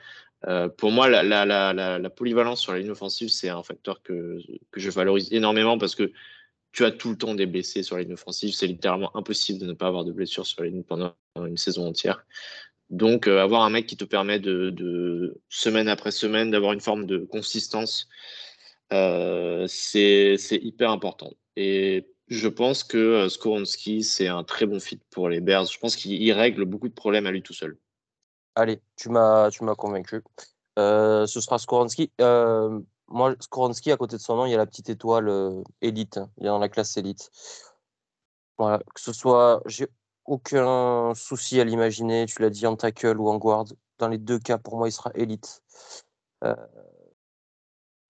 S2: pour moi, la, polyvalence sur la ligne offensive, c'est un facteur que, je valorise énormément parce que tu as tout le temps des blessés sur la ligne offensive. C'est littéralement impossible de ne pas avoir de blessures sur la ligne pendant une saison entière. Donc, euh, avoir un mec qui te permet de, semaine après semaine d'avoir une forme de consistance, euh, c'est hyper important. Et je pense que euh, Skoronski, c'est un très bon fit pour les Bears. Je pense qu'il règle beaucoup de problèmes à lui tout seul.
S3: Allez, tu m'as convaincu. ce sera Skoronski. moi, Skoronski, à côté de son nom, il y a la petite étoile élite. Il est dans la classe élite. Voilà, que ce soit aucun souci à l'imaginer. Tu l'as dit en tackle ou en guard. Dans les deux cas, pour moi, il sera élite.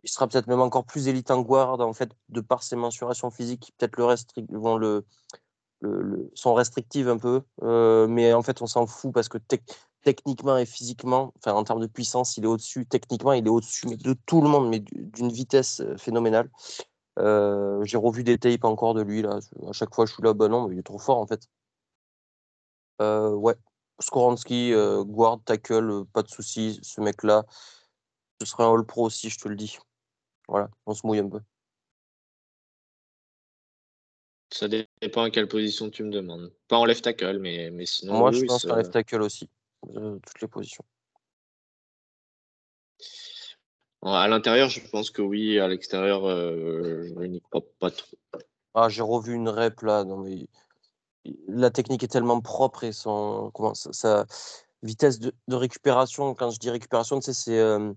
S3: Euh, il sera peut-être même encore plus élite en guard, en fait, de par ses mensurations physiques, peut-être le, vont le, sont restrictives un peu. Euh, mais en fait, on s'en fout parce que techniquement et physiquement, enfin, en termes de puissance, il est au-dessus. Techniquement, il est au-dessus mais de tout le monde, mais d'une vitesse euh, phénoménale. J'ai revu des tapes encore de lui là. À chaque fois, je suis là, bah non, il est trop fort en fait. Euh, ouais. Skoransky, guard, tackle, pas de souci. Ce mec-là, ce serait un All-Pro aussi, je te le dis. Voilà, on se mouille un peu.
S2: Ça dépend à quelle position tu me demandes. Pas en left tackle, mais, mais sinon.
S3: Moi, je pense en left tackle aussi. toutes les positions.
S2: À l'intérieur, je pense que oui. À l'extérieur, euh, je n'y crois pas trop.
S3: Ah, j'ai revu une rep là. Non, mais... La technique est tellement propre et son comment sa vitesse de, récupération. Quand je dis récupération, tu sais, c'est euh,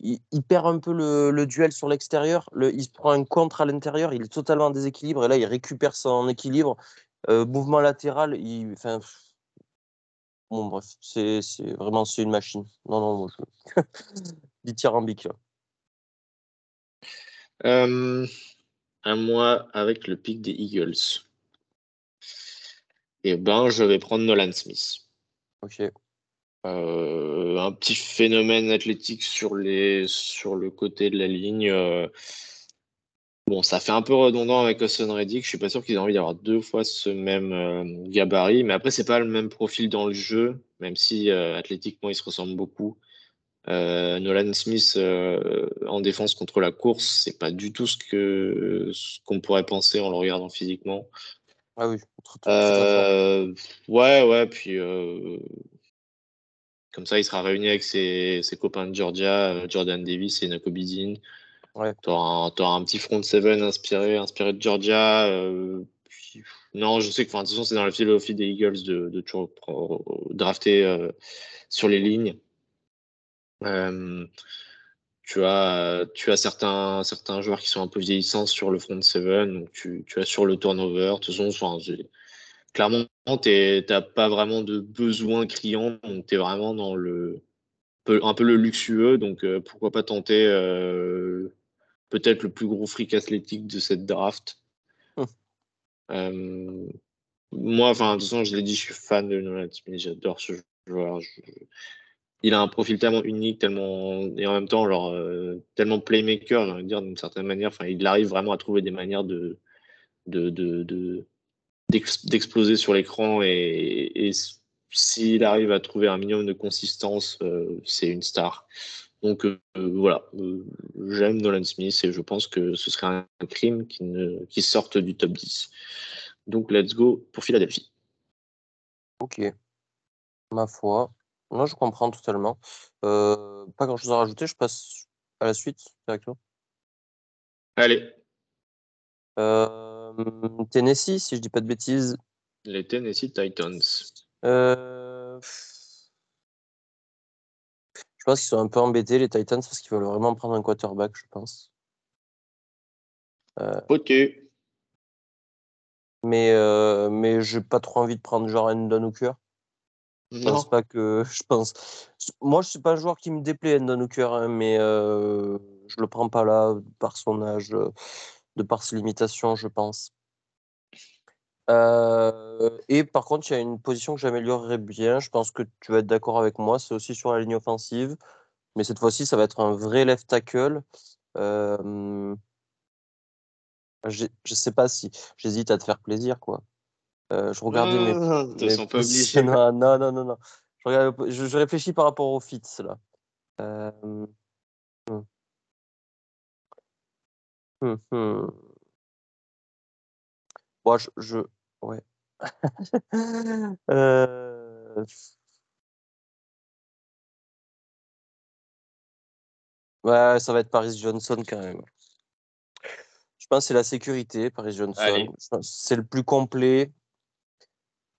S3: il, perd un peu le, duel sur l'extérieur. Il se prend un contre à l'intérieur. Il est totalement en déséquilibre et là, il récupère son équilibre. Euh, mouvement latéral. Il, enfin, bon bref, c'est vraiment c'est une machine. Non non, moi, je... dithyrambique. Là.
S2: Euh, un mois avec le pic des Eagles. Et eh ben, je vais prendre Nolan Smith.
S3: Ok.
S2: Euh, un petit phénomène athlétique sur, les, sur le côté de la ligne. Euh. bon, ça fait un peu redondant avec Austin Reddick. Je suis pas sûr qu'ils aient envie d'avoir deux fois ce même gabarit. Mais après, c'est pas le même profil dans le jeu, même si athlétiquement, ils se ressemblent beaucoup. Euh, Nolan Smith euh, en défense contre la course, c'est pas du tout ce que ce qu'on pourrait penser en le regardant physiquement.
S3: Ah oui.
S2: Euh, ouais, ouais, puis comme ça, il sera réuni avec ses, ses copains de Georgia, Jordan Davis et Nako Bizin.
S3: Ouais.
S2: Tu auras, un petit front seven inspiré, inspiré de Georgia. non, je sais que de toute façon, c'est dans la philosophie des Eagles de, de toujours drafter sur les lignes. Euh, tu as, tu as certains, certains joueurs qui sont un peu vieillissants sur le front seven, donc tu, tu as sur le turnover. De toute façon, clairement, tu n'as pas vraiment de besoin criant, donc tu es vraiment dans le un peu le luxueux, donc euh, pourquoi pas tenter euh, peut-être le plus gros fric athlétique de cette draft. Hum. moi, enfin, de toute façon, je l'ai dit, je suis fan de Nolan Smith, j'adore ce joueur. Je, il a un profil tellement unique, tellement et en même temps genre euh, tellement playmaker, j'ai envie de dire d'une certaine manière. Enfin, il arrive vraiment à trouver des manières de de, d'exploser sur l'écran et, s'il arrive à trouver un minimum de consistance, euh, c'est une star. Donc euh, voilà, j'aime Nolan Smith et je pense que ce serait un crime qui, ne, qui sorte du top 10. Donc let's go pour Philadelphie.
S3: Ok. Ma foi, moi, je comprends totalement. Euh, pas grand-chose à rajouter, je passe à la suite directement.
S2: Allez.
S3: Euh, Tennessee, si je dis pas de bêtises.
S2: Les Tennessee Titans.
S3: Euh, je pense qu'ils sont un peu embêtés, les Titans, parce qu'ils veulent vraiment prendre un quarterback, je pense.
S2: ok.
S3: Mais, mais j'ai pas trop envie de prendre genre Endon Hooker. Je pense pas que. Je pense. Moi, je suis pas un joueur qui me déplaît, Endon Hooker, hein, mais euh, je le prends pas là par son âge, euh, de par ses limitations, je pense. Euh, et par contre, il y a une position que j'améliorerais bien. Je pense que tu vas être d'accord avec moi. C'est aussi sur la ligne offensive. Mais cette fois-ci, ça va être un vrai left tackle. Euh, je ne sais pas si j'hésite à te faire plaisir, quoi. Euh, je regardais mes.
S2: Non,
S3: non, non, non, non. Je, je, réfléchis par rapport au fit, là. Euh... Hmm. Hmm. Bon, je, je... Ouais. euh... Ouais, ça va être Paris Johnson quand même. Je pense que c'est la sécurité, Paris Johnson. C'est le plus complet.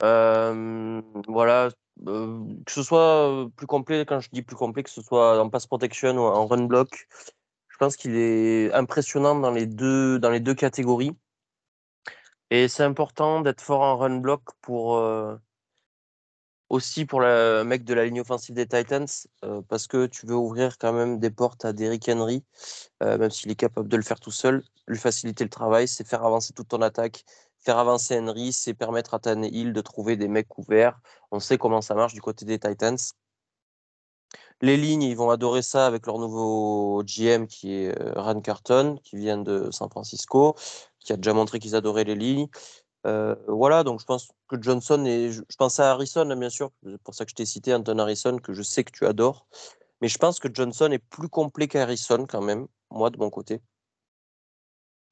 S3: Euh, voilà, euh, que ce soit plus complet, quand je dis plus complet, que ce soit en pass protection ou en run block, pense qu'il est impressionnant dans les deux, dans les deux catégories. Et c'est important d'être fort en run block pour euh, aussi pour le mec de la ligne offensive des Titans, parce que tu veux ouvrir quand même des portes à Derrick Henry, même s'il est capable de le faire tout seul, lui faciliter le travail, c'est faire avancer toute ton attaque, faire avancer Henry, c'est permettre à Tannehill de trouver des mecs couverts. On sait comment ça marche du côté des Titans. Les lignes, ils vont adorer ça avec leur nouveau GM qui est euh, Ran Carton, qui vient de San Francisco, qui a déjà montré qu'ils adoraient les lignes. Euh, voilà, donc je pense que Johnson et je, pense à Harrison, hein, bien sûr. C'est pour ça que je t'ai cité Anton Harrison, que je sais que tu adores. Mais je pense que Johnson est plus complet qu'Harrison quand même, moi de mon côté.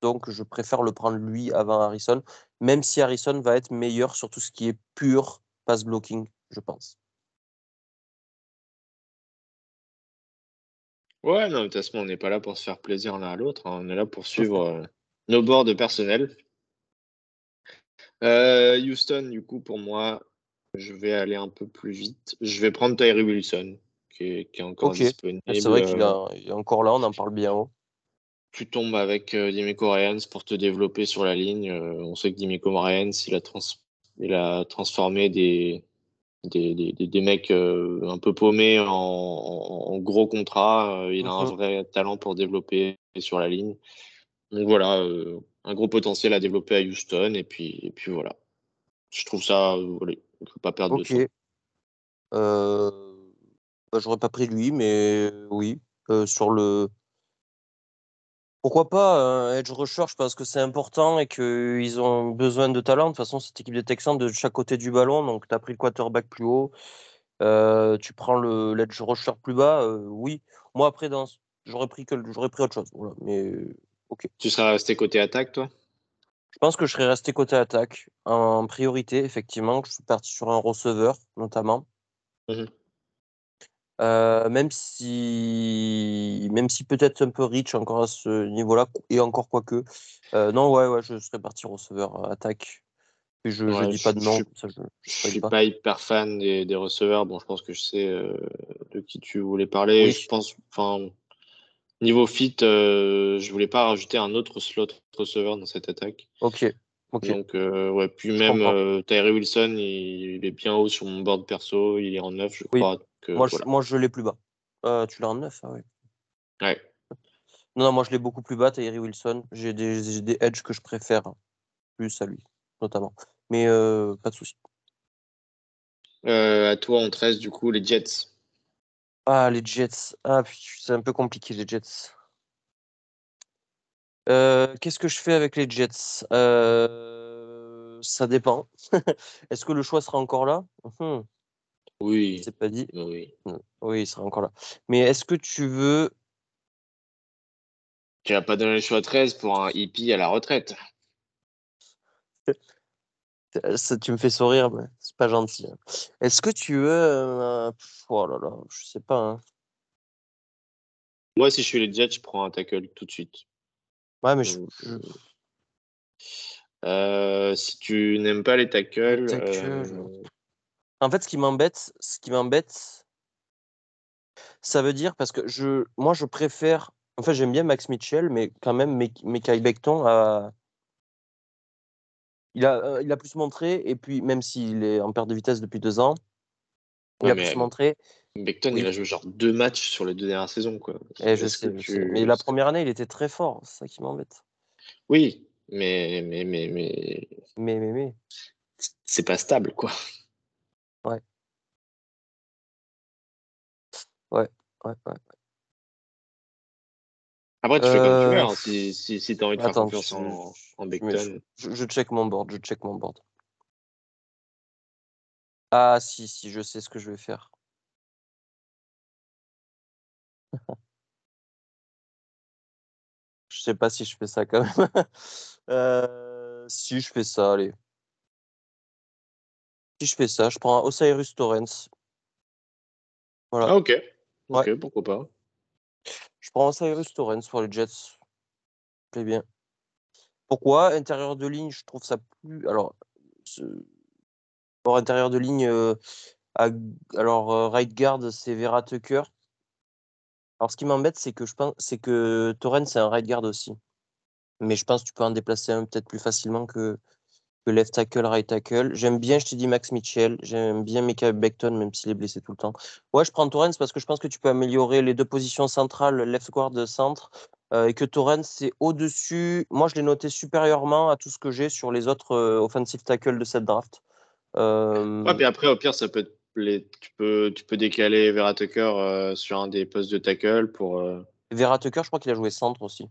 S3: Donc je préfère le prendre lui avant Harrison, même si Harrison va être meilleur sur tout ce qui est pur pass blocking, je pense.
S2: Ouais, non, de toute façon, on n'est pas là pour se faire plaisir l'un à l'autre. Hein. On est là pour suivre euh, nos bords de personnel. Euh, Houston, du coup, pour moi, je vais aller un peu plus vite. Je vais prendre Tyree Wilson, qui est, encore disponible.
S3: C'est vrai qu'il euh, est encore là, on en parle bien haut.
S2: Tu tombes avec euh, Dimico Ryans pour te développer sur la ligne. on sait que Dimico Ryans, il a, il a transformé des, des, des, des mecs un peu paumés en, gros contrat. il a un mhm. vrai talent pour développer sur la ligne. Donc voilà, un gros potentiel à développer à Houston. Et puis, et puis voilà. Je trouve ça, euh, il ne faut pas perdre de temps.
S3: Euh, bah, J'aurais pas pris lui, mais oui. Euh, sur le. Pourquoi pas un edge rusher Je pense que c'est important et qu'ils ont besoin de talent. De toute façon, cette équipe de Texans de chaque côté du ballon, donc tu as pris le quarterback plus haut, euh, tu prends le l'edge rusher plus bas, oui. Moi, après, j'aurais pris, que... pris autre chose. Voilà. Mais
S2: tu serais resté côté attaque, toi?
S3: Je pense que je serais resté côté attaque en priorité, effectivement. Je suis parti sur un receveur, notamment. Mmh euh, même si, même si peut-être un peu rich encore à ce niveau-là, et encore quoique. Euh, non, ouais, ouais, je serais parti receveur euh, attaque. je ne dis pas de nom.
S2: Je, ne suis pas. hyper fan des, receveurs. Bon, je pense que je sais de qui tu voulais parler. Je pense, enfin, Niveau fit, je voulais pas rajouter un autre slot receveur dans cette attaque.
S3: Ok.
S2: Donc, euh, ouais, puis même euh, Tyree Wilson, il, est bien haut sur mon board perso, il est en 9, je crois.
S3: Moi, je, moi, je l'ai plus bas. tu l'as en 9, ah
S2: ouais. Ouais.
S3: Non, non, moi, je l'ai beaucoup plus bas, Tyree Wilson. J'ai des, des edges que je préfère plus à lui, notamment. Mais pas de souci.
S2: à toi, en 13, du coup, les Jets.
S3: Ah, les Jets. Ah, c'est un peu compliqué, les Jets. Euh, qu'est-ce que je fais avec les Jets? Euh, Ça dépend. Est-ce que le choix sera encore là?
S2: Hum. Oui.
S3: C'est pas dit.
S2: Oui.
S3: Oui, il sera encore là. Mais est-ce que tu veux.
S2: Tu vas pas donner le choix 13 pour un hippie à la retraite
S3: Ça, tu me fais sourire, mais c'est pas gentil. Hein. Est-ce que tu veux. Euh, oh là là, je sais pas. Hein.
S2: Moi, si je suis les Jets, je prends un tackle tout de suite.
S3: Ouais, mais je.
S2: Euh, si tu n'aimes pas les tackles.
S3: Euh, en fait, ce qui m'embête, ce qui m'embête, ça veut dire parce que je, moi, je préfère. En fait, j'aime bien Max Mitchell, mais quand même, Mekai Becton a, il a, euh, il a plus montré, et puis même s'il est en perte de vitesse depuis deux ans, il a plus montré.
S2: Beckton, il a joué genre deux matchs sur les deux dernières saisons. Quoi.
S3: Et eh, je sais, Mais la première année, il était très fort, c'est ça qui m'embête.
S2: Oui, mais. Mais, mais, mais...
S3: Mais, mais, mais.
S2: C'est pas stable, quoi.
S3: Ouais. Ouais, ouais, ouais.
S2: Après, tu fais comme tu veux, hein, si, si, si tu as envie de faire confiance en, en
S3: Je, je, check mon board, je check mon board. Ah, si, si, je sais ce que je vais faire. je sais pas si je fais ça quand même. euh, si je fais ça, allez. Si je fais ça, je prends Osiris Torrens.
S2: Voilà. Ah, ok. Ok, pourquoi pas.
S3: Je prends Cyrus Torrens pour les Jets. Très bien. Pourquoi? Intérieur de ligne, je trouve ça plus. Alors, pour intérieur de ligne, euh, alors euh, right guard, c'est Vera Tucker. Alors, ce qui m'embête, c'est que je pense, c'est que Torrens, c'est un right guard aussi. Mais je pense que tu peux en déplacer un peut-être plus facilement que, left tackle, right tackle. J'aime bien, je te dis, Max Mitchell. J'aime bien Mika Beckton, même s'il est blessé tout le temps. Ouais, je prends Torrens parce que je pense que tu peux améliorer les deux positions centrales, left guard, centre. Euh, et que Torrens, c'est au-dessus. Moi, je l'ai noté supérieurement à tout ce que j'ai sur les autres euh, offensive tackles de cette draft.
S2: Euh... Ouais, puis après, au pire, ça peut tu, peux, tu peux décaler Vera Tucker sur un des postes de tackle pour.
S3: Vera Tucker, je crois qu'il a joué centre aussi.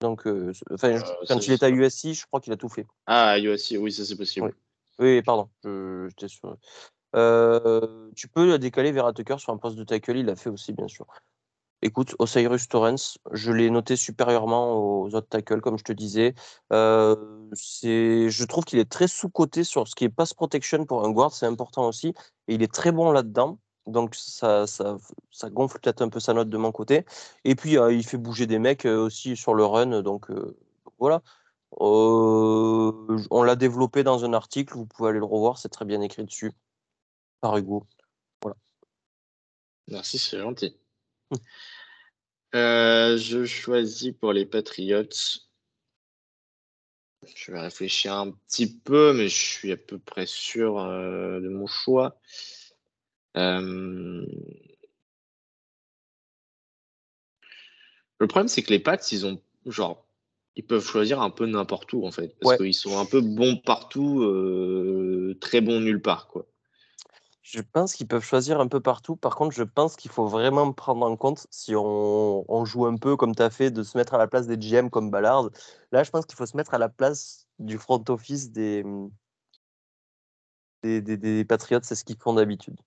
S3: Donc, euh, enfin,
S2: Euh,
S3: quand il est à USC, je crois qu'il a tout fait.
S2: Ah, USC, oui, ça c'est possible.
S3: Oui. Oui, pardon, je- j'étais sûr. Euh, tu peux le décaler vers Tucker sur un poste de tackle, il l'a fait aussi, bien sûr. Écoute, Osiris Torrens, je l'ai noté supérieurement aux autres tackles, comme je te disais. Euh, je trouve qu'il est très sous-coté sur ce qui est pass protection pour un guard, c'est important aussi. Et il est très bon là-dedans. Donc ça, ça, ça gonfle peut-être un peu sa note de mon côté. Et puis euh, il fait bouger des mecs euh, aussi sur le run. Donc euh, voilà. On l'a développé dans un article, vous pouvez aller le revoir, c'est très bien écrit dessus par Hugo.
S2: Merci, c'est gentil. Euh, je choisis pour les Patriots. Je vais réfléchir un petit peu, mais je suis à peu près sûr de mon choix. Le problème, c'est que les Pats, ils ont genre, ils peuvent choisir un peu n'importe où en fait, parce
S3: Ouais.
S2: qu'ils sont un peu bons partout, euh, très bons nulle part quoi.
S3: Je pense qu'ils peuvent choisir un peu partout. Par contre, je pense qu'il faut vraiment prendre en compte, si on, on joue un peu comme tu as fait, de se mettre à la place des GM comme Ballard. Là, je pense qu'il faut se mettre à la place du front office des, des, des, des Patriots. C'est ce qu'ils font d'habitude.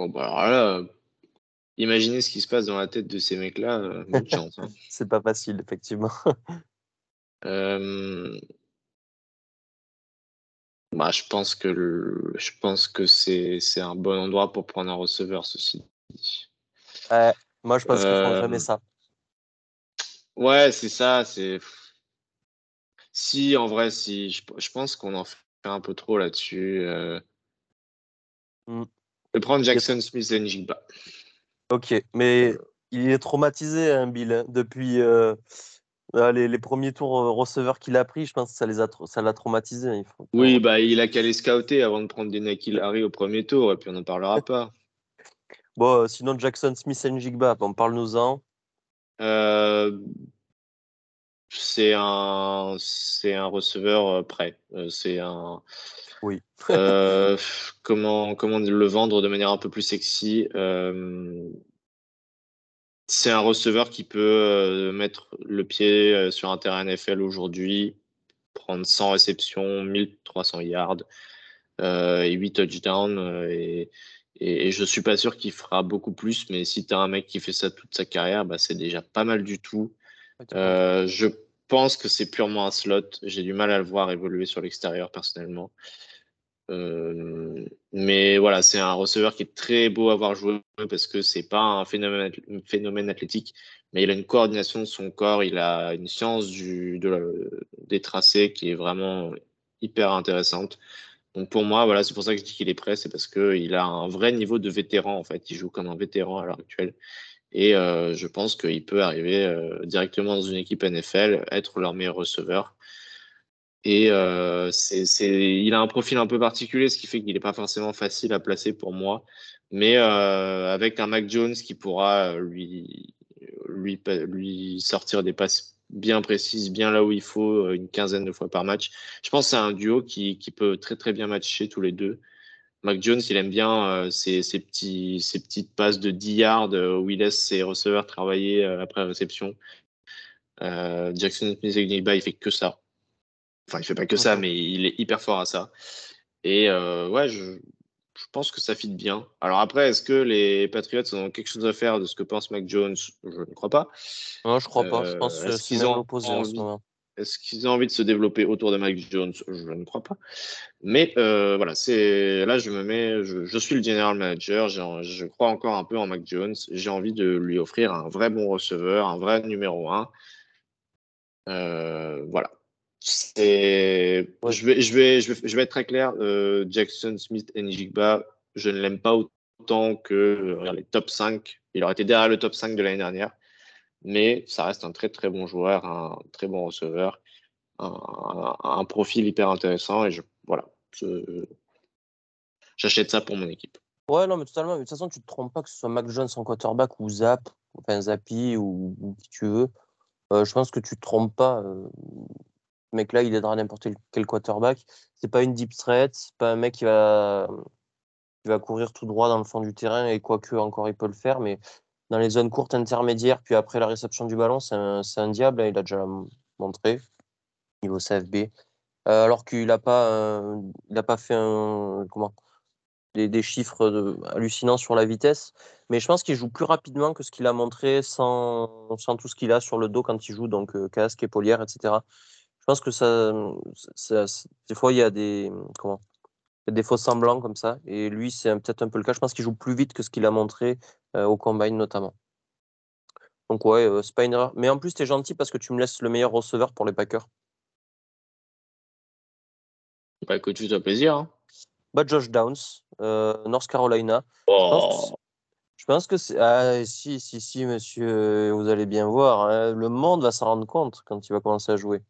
S2: Bon bah alors là, imaginez ce qui se passe dans la tête de ces mecs-là, euh, bonne chance. hein.
S3: C'est pas facile, effectivement.
S2: Euh, Bah, je pense que le... je pense que c'est c'est un bon endroit pour prendre un receveur, ceci dit.
S3: Ouais, moi, je pense qu'ils
S2: Euh,
S3: jamais ça.
S2: Ouais, c'est ça, c'est. Si, en vrai, si, je, je pense qu'on en fait un peu trop là-dessus. euh.
S3: Mm.
S2: Vais prendre Jackson Smith et Njigba.
S3: Ok, mais il est traumatisé, hein, Bill, hein, depuis euh, euh, les, les premiers tours euh, receveurs qu'il a pris. Je pense que ça les a, ça l'a traumatisé. Il faut-
S2: Oui, bah, il a qu'à les scouter avant de prendre des Nakil Harry au premier tour, et puis on n'en parlera pas.
S3: Bon, sinon, Jackson Smith et Njigba, bon, parle-nous-en.
S2: Euh, c'est un, c'est un receveur euh, prêt. Euh, c'est un.
S3: Oui.
S2: Euh, comment, comment le vendre de manière un peu plus sexy euh, C'est un receveur qui peut euh, mettre le pied sur un terrain NFL aujourd'hui, prendre 100 réceptions, 1300 yards et 8 touchdowns. et, et, et je suis pas sûr qu'il fera beaucoup plus, mais si tu as un mec qui fait ça toute sa carrière, bah, c'est déjà pas mal du tout. Euh, je pense que c'est purement un slot. J'ai du mal à le voir évoluer sur l'extérieur personnellement. Euh, mais voilà, c'est un receveur qui est très beau à voir jouer parce que c'est pas un phénomène, athlétique, mais il a une coordination de son corps, il a une science des tracés qui est vraiment hyper intéressante. Donc pour moi, voilà, c'est pour ça que je dis qu'il est prêt, c'est parce qu'il a un vrai niveau de vétéran en fait. Il joue comme un vétéran à l'heure actuelle. Et euh, je pense qu'il peut arriver euh, directement dans une équipe NFL, être leur meilleur receveur. Et euh, il a un profil un peu particulier, ce qui fait qu'il n'est pas forcément facile à placer pour moi. Mais euh, avec un Mac Jones qui pourra lui, lui, lui sortir des passes bien précises, bien là où il faut, une quinzaine de fois par match, je pense que c'est un duo qui, qui peut très très bien matcher tous les deux. Mac Jones, il aime bien euh, ses, ses, petits, ses petites passes de 10 yards euh, où il laisse ses receveurs travailler euh, après réception. Euh, Jackson Smith Igniba, il fait que ça. Enfin, il fait pas que ça, mais il est hyper fort à ça. Et euh, ouais, je, je pense que ça fit bien. Alors après, est-ce que les Patriots ont quelque chose à faire de ce que pense Mac Jones? Je ne crois pas.
S3: Non, je crois pas. Je
S2: Euh,
S3: pense
S2: qu'ils ont
S3: l'opposé en ce moment.
S2: Est-ce qu'ils ont envie de se développer autour de Mac Jones? Je ne crois pas. Mais euh, voilà, c'est là je me mets, je, suis le general manager, je crois encore un peu en Mac Jones. J'ai envie de lui offrir un vrai bon receveur, un vrai numéro un. Euh, voilà. Je vais, je vais, je vais, être très clair. euh, Jackson Smith et Njigba, je ne l'aime pas autant que euh, les top 5. Il aurait été derrière le top 5 de l'année dernière mais ça reste un très très bon joueur, un très bon receveur, un, profil hyper intéressant et je, voilà, j'achète ça pour mon équipe.
S3: Ouais, non, mais totalement. De toute façon, tu te trompes pas que ce soit Mac Jones en quarterback ou Zap, enfin Zappi ou, qui tu veux. Euh, je pense que tu te trompes pas. euh, ce mec-là, il aidera n'importe quel- quel quarterback. C'est pas une deep threat, c'est pas un mec qui va, qui va courir tout droit dans le fond du terrain et quoique encore il peut le faire, mais dans les zones courtes intermédiaires, puis après la réception du ballon, c'est un, diable. Hein, il a déjà montré niveau CFB. Euh, alors qu'il n'a pas, il pas fait comment, des, chiffres hallucinants sur la vitesse. Mais je pense qu'il joue plus rapidement que ce qu'il a montré sans, sans tout ce qu'il a sur le dos quand il joue, donc euh, casque, épaulière, etc. Je pense que ça, des fois, il y a des, comment, des faux semblants comme ça. Et lui, c'est peut-être un peu le cas. Je pense qu'il joue plus vite que ce qu'il a montré euh, au combine notamment. Donc ouais, euh, c'est pas une erreur. Mais en plus, tu es gentil parce que tu me laisses le meilleur receveur pour les Packers.
S2: Bah écoute, tu as plaisir. Hein.
S3: Bah, Josh Downs, euh, North Carolina. Oh. Je pense que c'est. Ah, si, si, si, monsieur, vous allez bien voir. Hein. Le monde va s'en rendre compte quand il va commencer à jouer.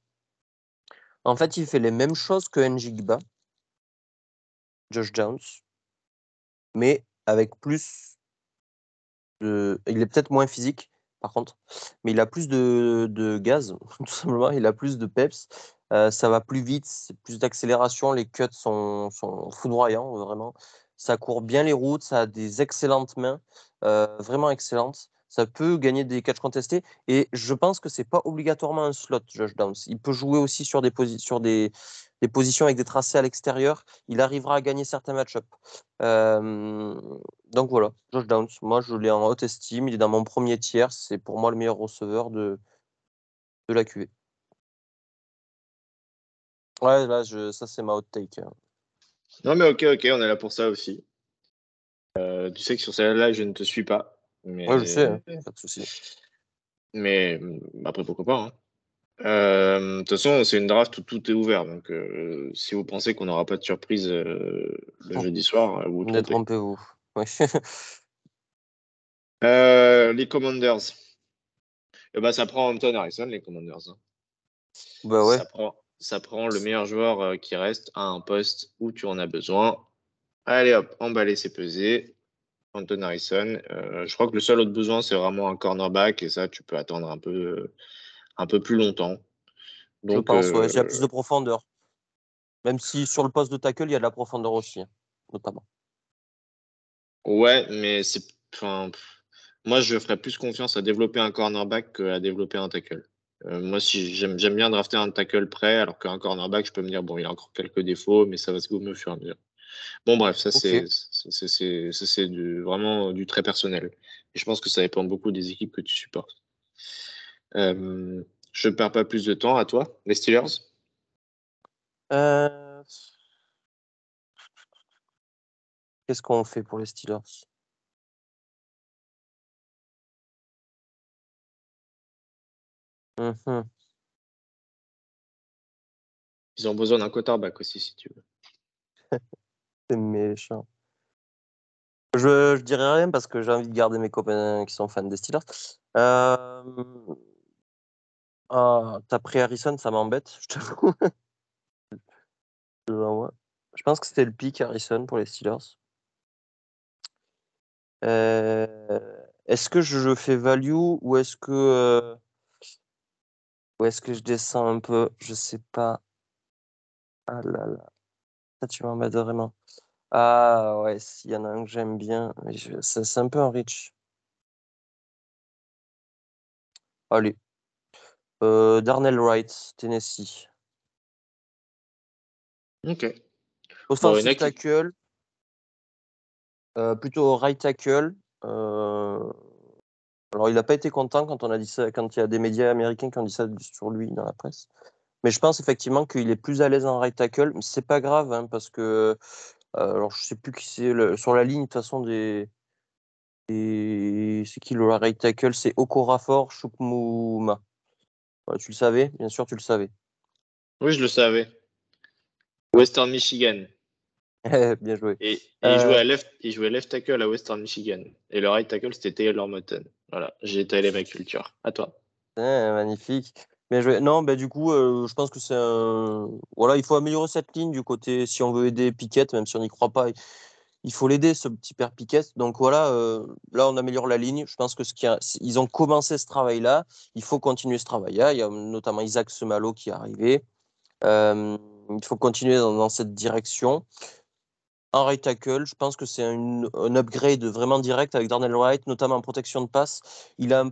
S3: En fait, il fait les mêmes choses que Njigba, Josh Downs, mais avec plus de. Il est peut-être moins physique, par contre, mais il a plus de, de gaz, tout simplement. Il a plus de peps. Euh, ça va plus vite, c'est plus d'accélération, les cuts sont, sont, foudroyants, vraiment. Ça court bien les routes, ça a des excellentes mains, euh, vraiment excellentes. Ça peut gagner des catchs contestés. Et je pense que c'est pas obligatoirement un slot, Josh Downs. Il peut jouer aussi sur des, sur des, des positions avec des tracés à l'extérieur. Il arrivera à gagner certains match-ups. Donc voilà, Josh Downs. Moi, je l'ai en haute estime. Il est dans mon premier tiers. C'est pour moi le meilleur receveur de, de la QV. Ouais, là, je, ça, c'est ma hot take. Hein.
S2: Non, mais ok, ok, on est là pour ça aussi. Euh, tu sais que sur celle-là, je ne te suis pas. Mais...
S3: Ouais, je sais, hein, pas de souci.
S2: Mais bah, après, pourquoi pas. Hein. Euh, de toute façon, c'est une draft où tout est ouvert. Donc, euh, si vous pensez qu'on n'aura pas de surprise le oh. jeudi soir, vous
S3: Ne trompez-vous.
S2: les Commanders. Eh ben, ça prend Anton Harrison, les Commanders.
S3: Bah ouais.
S2: Ça prend, ça prend le meilleur joueur euh, qui reste à un poste où tu en as besoin. Allez hop, emballer, c'est pesé. Anton Harrison. Euh, je crois que le seul autre besoin, c'est vraiment un cornerback et ça, tu peux attendre un peu, un peu plus longtemps.
S3: Donc, je pense, il y a plus de profondeur. Même si sur le poste de tackle, il y a de la profondeur aussi, hein, notamment.
S2: Ouais, mais c'est. moi, je ferais plus confiance à développer un cornerback qu'à développer un tackle. Euh, moi, si j'aime bien drafter un tackle prêt, alors qu'un cornerback, je peux me dire, bon, il a encore quelques défauts, mais ça va se gommer au fur et à mesure. Bon, bref, ça, c'est vraiment du très personnel. Et je pense que ça dépend beaucoup des équipes que tu supportes. Euh, je ne perds pas plus de temps. À toi, les Steelers?
S3: Euh, Qu'est-ce qu'on fait pour les Steelers?
S2: Mmh Ils ont besoin d'un quarterback aussi, si tu veux.
S3: C'est méchant. Je, dirais rien parce que j'ai envie de garder mes copains qui sont fans des Steelers. Euh... Ah, T'as pris Harrison, ça m'embête, je t'avoue. je pense que c'était le pic Harrison pour les Steelers. Euh... Est-ce que je fais value ou est-ce que euh, ou est-ce que je descends un peu? Je sais pas. Ah là là. Ça, tu m'embêtes vraiment. Ah ouais, s'il y en a un que j'aime bien, c'est un peu un reach. Allez. Euh, Darnell Wright, Tennessee.
S2: Ok.
S3: Offensive tackle. Euh, plutôt right tackle. Euh, alors, il n'a pas été content quand on a dit ça, quand il y a des médias américains qui ont dit ça sur lui dans la presse. Mais je pense effectivement qu'il est plus à l'aise en right tackle. Mais c'est pas grave, hein, parce que alors je sais plus qui c'est sur la ligne de toute façon des. C'est qui le right tackle C'est Okorafor Chukmuma. tu le savais? Bien sûr, tu le savais.
S2: Oui, je le savais. Western Michigan.
S3: Bien joué.
S2: Et, il, jouait à euh, left, il jouait left tackle à Western Michigan. Et le right tackle, c'était Taylor Moton. Voilà, j'ai étalé ma culture. À toi.
S3: magnifique. Non, bah, du coup, euh, je pense que c'est un. Voilà, il faut améliorer cette ligne du côté. Si on veut aider Piquet, même si on n'y croit pas, il faut l'aider, ce petit père Piquet. Donc voilà, euh, là, on améliore la ligne. Je pense que ce qui ont commencé ce travail-là. Il faut continuer ce travail-là. Il y a notamment Isaac Semalo qui est arrivé. il faut continuer dans cette direction. en right tackle. Je pense que c'est un, un, upgrade vraiment direct avec Darnell Wright, notamment en protection de passe. Il a,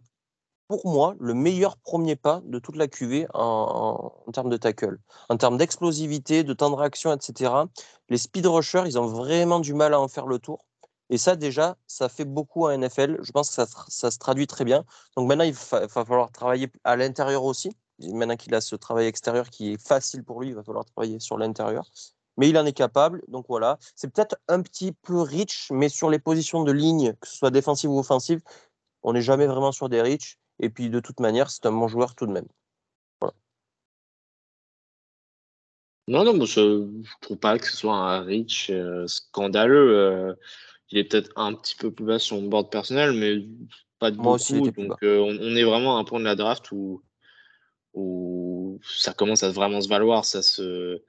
S3: pour moi, le meilleur premier pas de toute la QV en, termes de tackle. En termes d'explosivité, de temps de réaction, etc. Les speed rushers, ils ont vraiment du mal à en faire le tour. Et ça, déjà, ça fait beaucoup à NFL. Je pense que ça, ça se traduit très bien. Donc maintenant, il va, falloir travailler à l'intérieur aussi. Maintenant qu'il a ce travail extérieur qui est facile pour lui, il va falloir travailler sur l'intérieur mais il en est capable. Donc voilà, c'est peut-être un petit peu rich, mais sur les positions de ligne, que ce soit défensive ou offensive, on n'est jamais vraiment sur des rich. Et puis de toute manière, c'est un bon joueur tout de même. Voilà.
S2: Non, non, je ne trouve pas que ce soit un rich euh, scandaleux. Euh, il est peut-être un petit peu plus bas sur mon board personnel, mais pas de
S3: Moi
S2: beaucoup.
S3: aussi,
S2: donc euh, on, on, est vraiment à un point de la draft où, où ça commence à vraiment se valoir. Ça se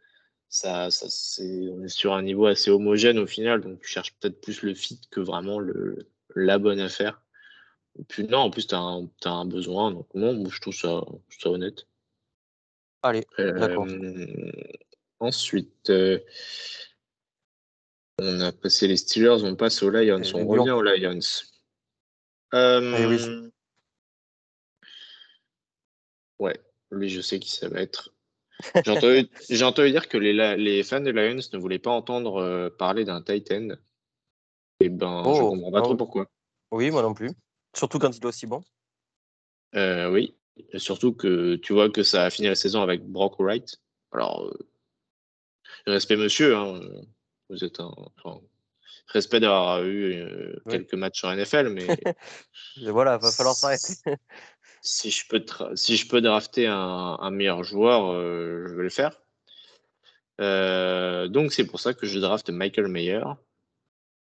S2: ça, ça c'est, on est sur un niveau assez homogène au final, donc tu cherches peut-être plus le fit que vraiment le, la bonne affaire. Et puis non, en plus, tu as, as, un besoin, donc non, je trouve ça, je trouve ça honnête.
S3: Allez, d'accord.
S2: Euh, ensuite, euh, on a passé les Steelers, on passe aux Lions, on revient aux Lions. Euh,
S3: eh oui.
S2: Ouais, lui, je sais qui ça va être. J'ai entendu, dire que les, les, fans des Lions ne voulaient pas entendre euh, parler d'un Titan. Et eh ben, oh, je comprends pas oh. trop pourquoi.
S3: Oui, moi non plus. Surtout quand il est aussi bon.
S2: Euh, oui, et surtout que tu vois que ça a fini la saison avec Brock Wright. Alors, euh, respect monsieur, hein, vous êtes un. Enfin, respect d'avoir eu euh, oui. quelques matchs en NFL, mais.
S3: voilà, va falloir s'arrêter
S2: si je peux, si je peux drafter un, un meilleur joueur, je vais le faire. Euh, donc c'est pour ça que je draft Michael Mayer,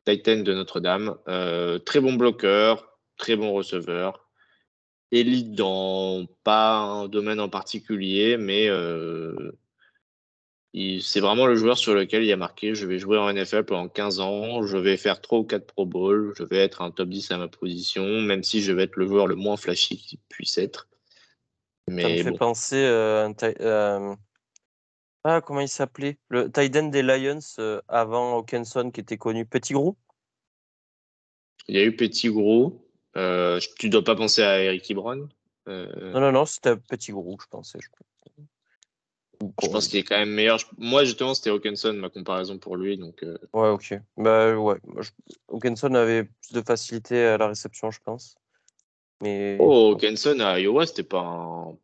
S2: Titan de Notre-Dame. Euh, très bon bloqueur, très bon receveur. Élite dans pas un domaine en particulier, mais euh, c'est vraiment le joueur sur lequel il a marqué je vais jouer en NFL pendant 15 ans, je vais faire 3 ou 4 Pro Bowl, je vais être un top 10 à ma position, même si je vais être le joueur le moins flashy qui puisse être.
S3: Mais Ça me fait penser euh, euh, ah, comment il s'appelait? Le tight end des Lions euh, avant Hawkinson qui était connu Petit Gros?
S2: Il y a eu Petit Gros. Euh, tu dois pas penser à Eric Ebron
S3: Non, non, non, c'était Petit Gros, je pensais. Je
S2: je pense qu'il est quand même meilleur. Moi, justement, c'était Hawkinson, ma comparaison pour lui. Donc, euh...
S3: Ouais, ok. Bah, ouais. Hawkinson avait plus de facilité à la réception, je pense. Mais...
S2: Oh, Hawkinson à Iowa, c'était pas un, un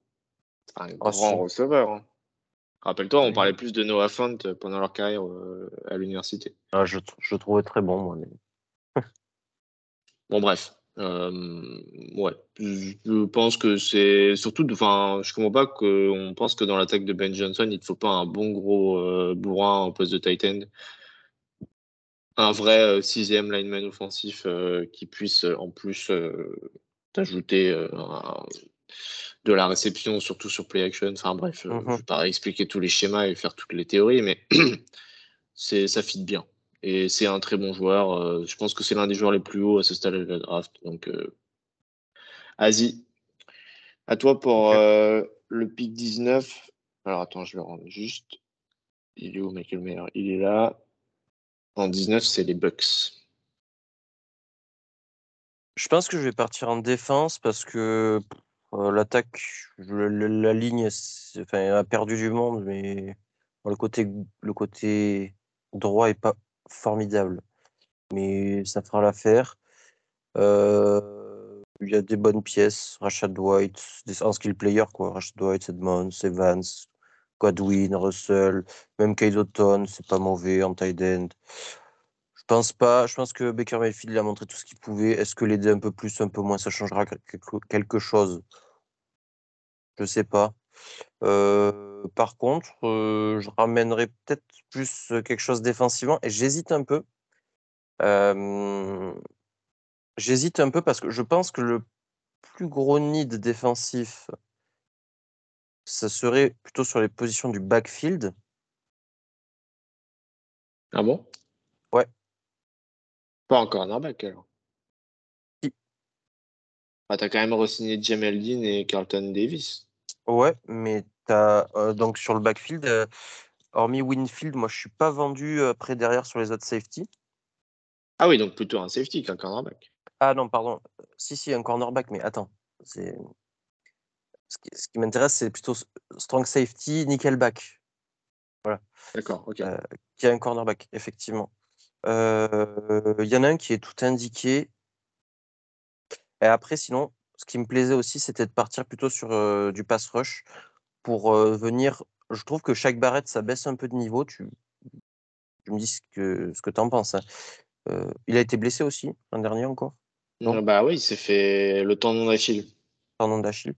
S2: ah, grand receveur. Hein. Rappelle-toi, on parlait plus de Noah Font pendant leur carrière euh, à l'université.
S3: Ah, je, je le trouvais très bon, moi. Mais...
S2: bon, bref. Euh, ouais, je pense que c'est surtout, enfin, je comprends pas qu'on pense que dans l'attaque de Ben Johnson, il ne faut pas un bon gros euh, bourrin en poste de tight end, un vrai euh, sixième lineman offensif qui puisse en plus t'ajouter de la réception, surtout sur play action. Enfin bref, mm -hmm. je vais pas expliquer tous les schémas et faire toutes les théories, mais c'est ça fit bien. Et c'est un très bon joueur. Euh, je pense que c'est l'un des joueurs les plus hauts à ce stade de la draft. Donc, euh... Asie, à toi pour okay. euh, le pick 19. Alors, attends, je vais rendre juste. Il est où, Michael Mayer Il est là. En 19, c'est les Bucks.
S3: Je pense que je vais partir en défense parce que euh, l'attaque, la, ligne enfin, a perdu du monde, mais le côté, le côté droit est pas formidable. Mais ça fera l'affaire. Euh, il y a des bonnes pièces. Rashad White, un skill player, quoi. Rashad White, Edmonds, Evans, Godwin, Russell, même Kate Otton, c'est pas mauvais en tight end. Je pense pas. Je pense que Baker Mayfield a montré tout ce qu'il pouvait. Est-ce que l'aider un peu plus, un peu moins, ça changera quelque chose? Je sais pas. Euh, par contre, euh, je ramènerai peut-être plus quelque chose défensivement et j'hésite un peu. Euh, j'hésite un peu parce que je pense que le plus gros need défensif, ça serait plutôt sur les positions du backfield.
S2: Ah bon?
S3: Ouais.
S2: Pas encore un back alors?
S3: Si.
S2: Ah, t'as quand même re-signé Jamel Dean et Carlton Davis.
S3: Ouais, mais euh, donc sur le backfield, euh, hormis Winfield, moi, je suis pas vendu après derrière sur les autres safety.
S2: Ah oui, donc plutôt un safety qu'un cornerback.
S3: Ah non, pardon. Si, si, un cornerback, mais attends. C'est... Ce qui, ce qui m'intéresse, c'est plutôt strong safety, nickelback. Voilà.
S2: D'accord, ok.
S3: Euh, qui a un cornerback, effectivement. Euh, Il y en a un qui est tout indiqué. Et après, sinon, ce qui me plaisait aussi, c'était de partir plutôt sur euh, du pass rush pour euh, venir. Je trouve que chaque barrette, ça baisse un peu de niveau. Tu, tu me dis ce que, ce que tu en penses. hein. Euh, il a été blessé aussi l'an dernier encore, Non?
S2: Euh, bah oui, il s'est fait le tendon d'Achille.
S3: pardon d'Achille.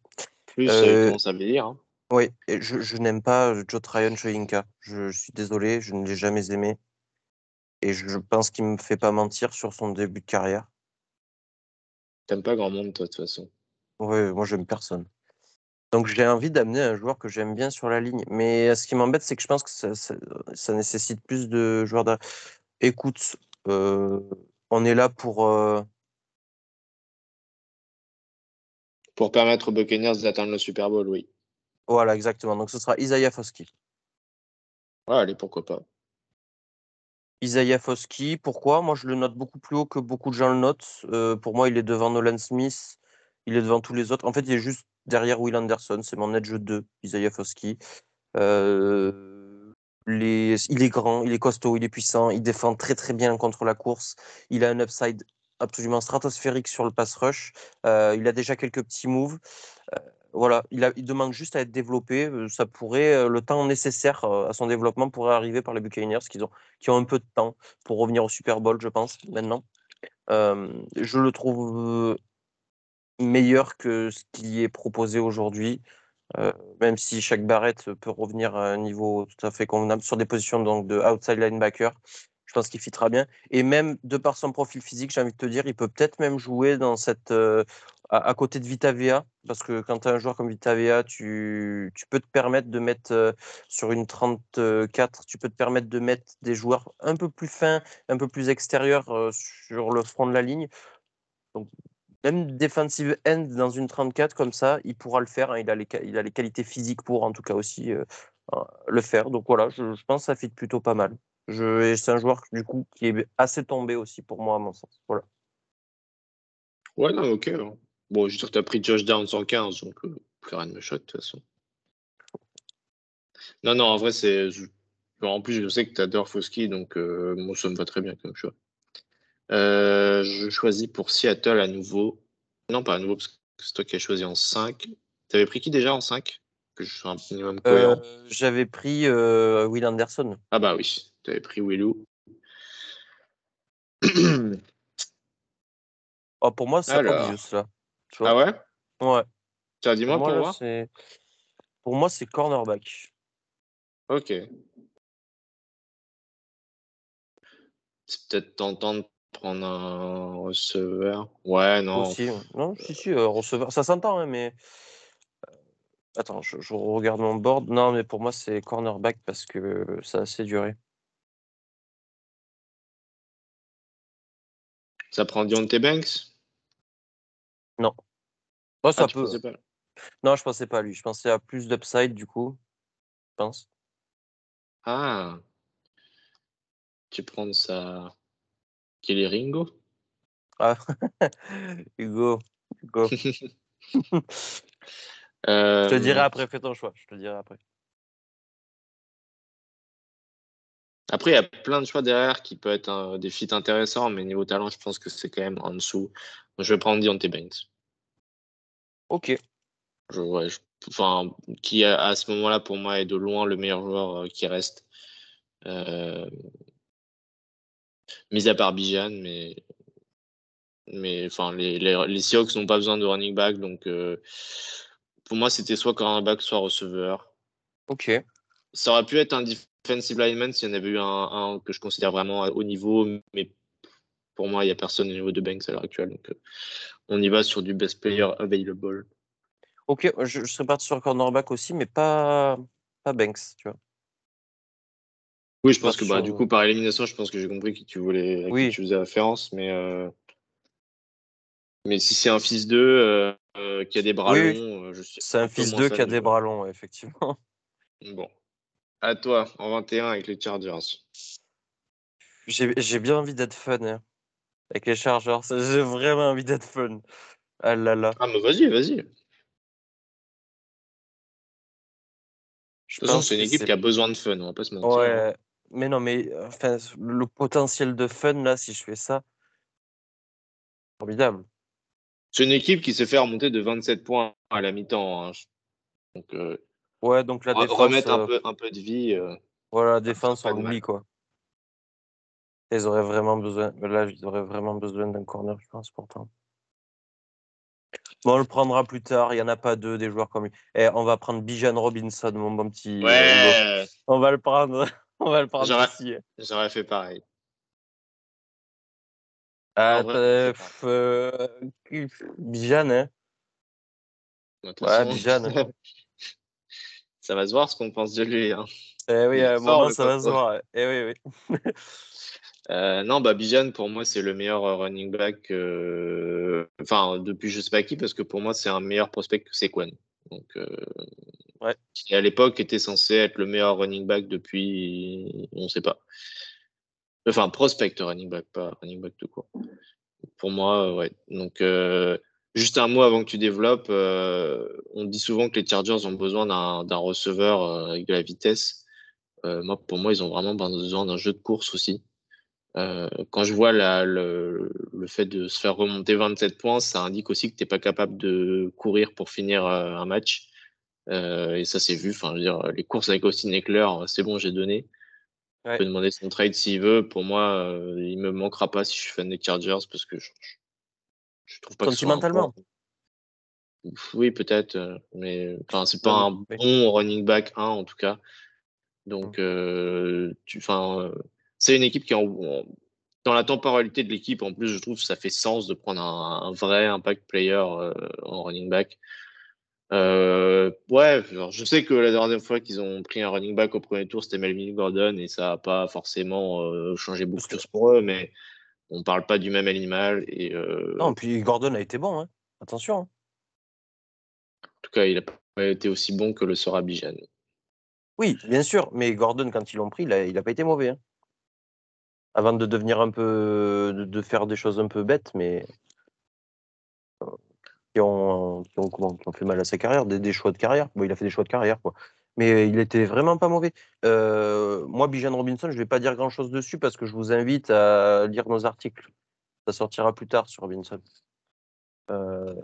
S2: Plus,
S3: Euh,
S2: euh, ça veut dire hein?
S3: Oui, et je, je n'aime pas Joe Tryon Shoyinka. Je, je suis désolé, je ne l'ai jamais aimé. Et je pense qu'il me fait pas mentir sur son début de carrière.
S2: T'aimes pas grand monde, toi, de toute façon.
S3: Ouais, moi, j'aime personne. Donc, j'ai envie d'amener un joueur que j'aime bien sur la ligne. Mais ce qui m'embête, c'est que je pense que ça, ça- ça nécessite plus de joueurs. Écoute, euh, on est là pour. euh,
S2: Pour permettre aux Buccaneers d'atteindre le Super Bowl, oui.
S3: Voilà, exactement. Donc, ce sera Isaiah Foskey.
S2: Ouais, allez, pourquoi pas.
S3: Isaiah Foskey, pourquoi? Moi, je le note beaucoup plus haut que beaucoup de gens le notent. Euh, pour moi, il est devant Nolan Smith, il est devant tous les autres. En fait, il est juste derrière Will Anderson. C'est mon edge 2, Isaiah Foskey. Euh, Il est grand, il est costaud, il est puissant, il défend très très bien contre la course. Il a un upside absolument stratosphérique sur le pass rush. Euh, il a déjà quelques petits moves. Euh, voilà, il, a, demande juste à être développé. Ça pourrait, le temps nécessaire à son développement pourrait arriver par les Buccaneers qui ont, un peu de temps pour revenir au Super Bowl, je pense, maintenant. Je le trouve meilleur que ce qui est proposé aujourd'hui, euh, même si chaque barrette peut revenir à un niveau tout à fait convenable sur des positions donc, de outside linebacker. Je pense qu'il fitera bien. Et même de par son profil physique, j'ai envie de te dire, il peut peut-être même jouer dans cette, euh, à, côté de Vitavea, parce que quand tu as un joueur comme Vitavea, tu, tu peux te permettre de mettre euh, sur une 34, tu peux te permettre de mettre des joueurs un peu plus fins, un peu plus extérieurs sur le front de la ligne. Donc, même defensive end dans une 34 comme ça, il pourra le faire. hein. Il, a les, il a les qualités physiques pour, en tout cas aussi, euh, euh, le faire. Donc voilà, je, pense que ça fit plutôt pas mal. C'est un joueur du coup qui est assez tombé aussi pour moi, à mon sens. Voilà.
S2: Ouais, ok. hein. Bon, je suis sûr que t'as pris Josh Downs en 15, donc euh, plus rien ne me choque, de toute façon. Non, non, en vrai, c'est. En plus, je sais que t'adores Foski, donc euh, moi, ça me va très bien comme choix. Euh, je choisis pour Seattle à nouveau. Non, pas à nouveau, parce que c'est toi qui as choisi en 5. T'avais pris qui déjà en 5 Que je sois un minimum cohérent.
S3: Euh, J'avais pris euh, Will Anderson.
S2: Ah bah oui, t'avais pris Willou.
S3: Oh, pour moi, c'est
S2: Alors.
S3: obvious là. Tu vois?
S2: Ah ouais?
S3: Ouais.
S2: Tiens, dis-moi
S3: Pour
S2: pour,
S3: moi, là, c'est- pour moi, c'est cornerback.
S2: Ok. C'est peut-être tentant de prendre un receveur? Ouais, non.
S3: Aussi. Non, si, si, euh, receveur. Ça s'entend, hein, mais. euh, Attends, je, je regarde mon board. Non, mais pour moi, c'est cornerback parce que ça a assez duré.
S2: Ça prend Deontay Banks?
S3: Oh, ça
S2: Ah, tu
S3: peut.
S2: pas?
S3: Non, je pensais pas à lui. Je pensais à plus d'upside, du coup. Je pense.
S2: Ah. Tu prends ça. Kelly Ringo?
S3: Ah, Hugo. Hugo.
S2: Euh,
S3: Je te dirai après, fais ton choix. Je te dirai après.
S2: Après, il y a plein de choix derrière qui peuvent être euh, des feats intéressants, mais niveau talent, je pense que c'est quand même en dessous. Je vais prendre Deontay Banks.
S3: Ok.
S2: Je, ouais, je- enfin, qui à, à ce moment-là, pour moi, est de loin le meilleur joueur euh, qui reste. Euh, mis à part Bijan, mais, mais enfin, les, les, les Seahawks n'ont pas besoin de running back, donc euh, pour moi, c'était soit cornerback, soit receveur.
S3: Ok.
S2: Ça aurait pu être un defensive lineman s'il y en avait eu un, un que je considère vraiment haut niveau, mais pour moi, il n'y a personne au niveau de Banks à l'heure actuelle. Donc, euh, on y va sur du best player available.
S3: Ok, je, je serais parti sur cornerback aussi, mais pas, pas Banks, tu vois.
S2: Oui, je pense que
S3: Sur-
S2: bah, du coup, par élimination, je pense que j'ai compris qui tu voulais,
S3: Oui.
S2: tu faisais référence, mais, euh, mais si c'est un fils d'eux euh, euh, qui a des bras
S3: Oui,
S2: longs, euh, je suis
S3: C'est un fils d'eux qui a
S2: de-
S3: des bras longs, effectivement.
S2: Bon. À toi, en 21 avec les Chargers.
S3: J'ai bien envie d'être fun hein, avec les Chargers. J'ai vraiment envie d'être fun. Ah là là.
S2: Ah, mais vas-y, vas-y. De
S3: Je
S2: toute façon,
S3: pense
S2: c'est une
S3: que
S2: équipe qui a besoin de fun, on va pas se mentir. hein.
S3: Ouais, mais non, mais euh, enfin, le potentiel de fun là, si je fais ça, formidable.
S2: C'est une équipe qui s'est fait remonter de 27 points à la mi-temps. hein. Donc, euh,
S3: Ouais, donc la défense,
S2: remettre un
S3: euh,
S2: peu, un peu de vie. euh,
S3: voilà, la défense, on l'oublie quoi. Ils auraient vraiment besoin, là, ils auraient vraiment besoin d'un corner, je pense, pourtant. Bon, on le prendra plus tard. Il y en a pas deux des joueurs comme lui. Eh, on va prendre Bijan Robinson, mon bon petit.
S2: Ouais,
S3: On va le prendre. On va le prendre
S2: J'aurais-
S3: ici.
S2: j'aurais fait pareil.
S3: Ah,
S2: vrai,
S3: euh, euh, Bijan, hein. Ouais,
S2: façon,
S3: Bijan.
S2: ça va se voir ce qu'on pense de lui. hein.
S3: Eh oui, à un moment, ça va se voir. Eh oui, oui.
S2: Euh, non, bah Bijan, pour moi, c'est le meilleur running back. euh, Enfin, depuis je sais pas qui, parce que pour moi, c'est un meilleur prospect que Sequan. Donc, euh,
S3: Ouais.
S2: qui à l'époque était censé être le meilleur running back depuis, on sait pas. Enfin, prospect running back, pas running back tout court. Pour moi, euh, ouais. Donc, euh, juste un mot avant que tu développes. euh, on dit souvent que les Chargers ont besoin d'un d'un receveur euh, avec de la vitesse. Euh, moi, pour moi, ils ont vraiment besoin d'un jeu de course aussi. Euh, quand je vois la, le, le fait de se faire remonter 27 points, ça indique aussi que tu n'es pas capable de courir pour finir euh, un match. Euh, et ça, c'est vu. Enfin, je veux dire, les courses avec Austin Eckler, c'est bon, j'ai donné.
S3: Ouais.
S2: Je peux demander son trade s'il veut. Pour moi, il me manquera pas si je suis fan des Chargers parce que je, je, trouve pas que un
S3: Sentimentalement.
S2: bon- Oui, peut-être, mais enfin, c'est pas un bon running back 1 en tout cas. Donc, tu, enfin, c'est une équipe qui en- dans la temporalité de l'équipe. En plus, je trouve que ça fait sens de prendre un, un vrai impact player euh, en running back. Euh, ouais, je sais que la dernière fois qu'ils ont pris un running back au premier tour, c'était Melvin Gordon et ça n'a pas forcément euh, changé beaucoup de choses pour eux, mais on parle pas du même animal et
S3: Non, puis Gordon a été bon. Hein. Attention. hein.
S2: en tout cas, il a pas été aussi bon que le sera Bijan.
S3: Oui, bien sûr. Mais Gordon, quand ils l'ont pris, il a, il a pas été mauvais. hein. Avant de devenir un peu. de, faire des choses un peu bêtes, mais. euh, Qui ont, qui, ont, fait mal à sa carrière, des, choix de carrière. Bon, il a fait des choix de carrière, quoi. Mais il était vraiment pas mauvais. Euh, moi, Bijan Robinson, je vais pas dire grand chose dessus parce que je vous invite à lire nos articles. Ça sortira plus tard sur Robinson. Euh,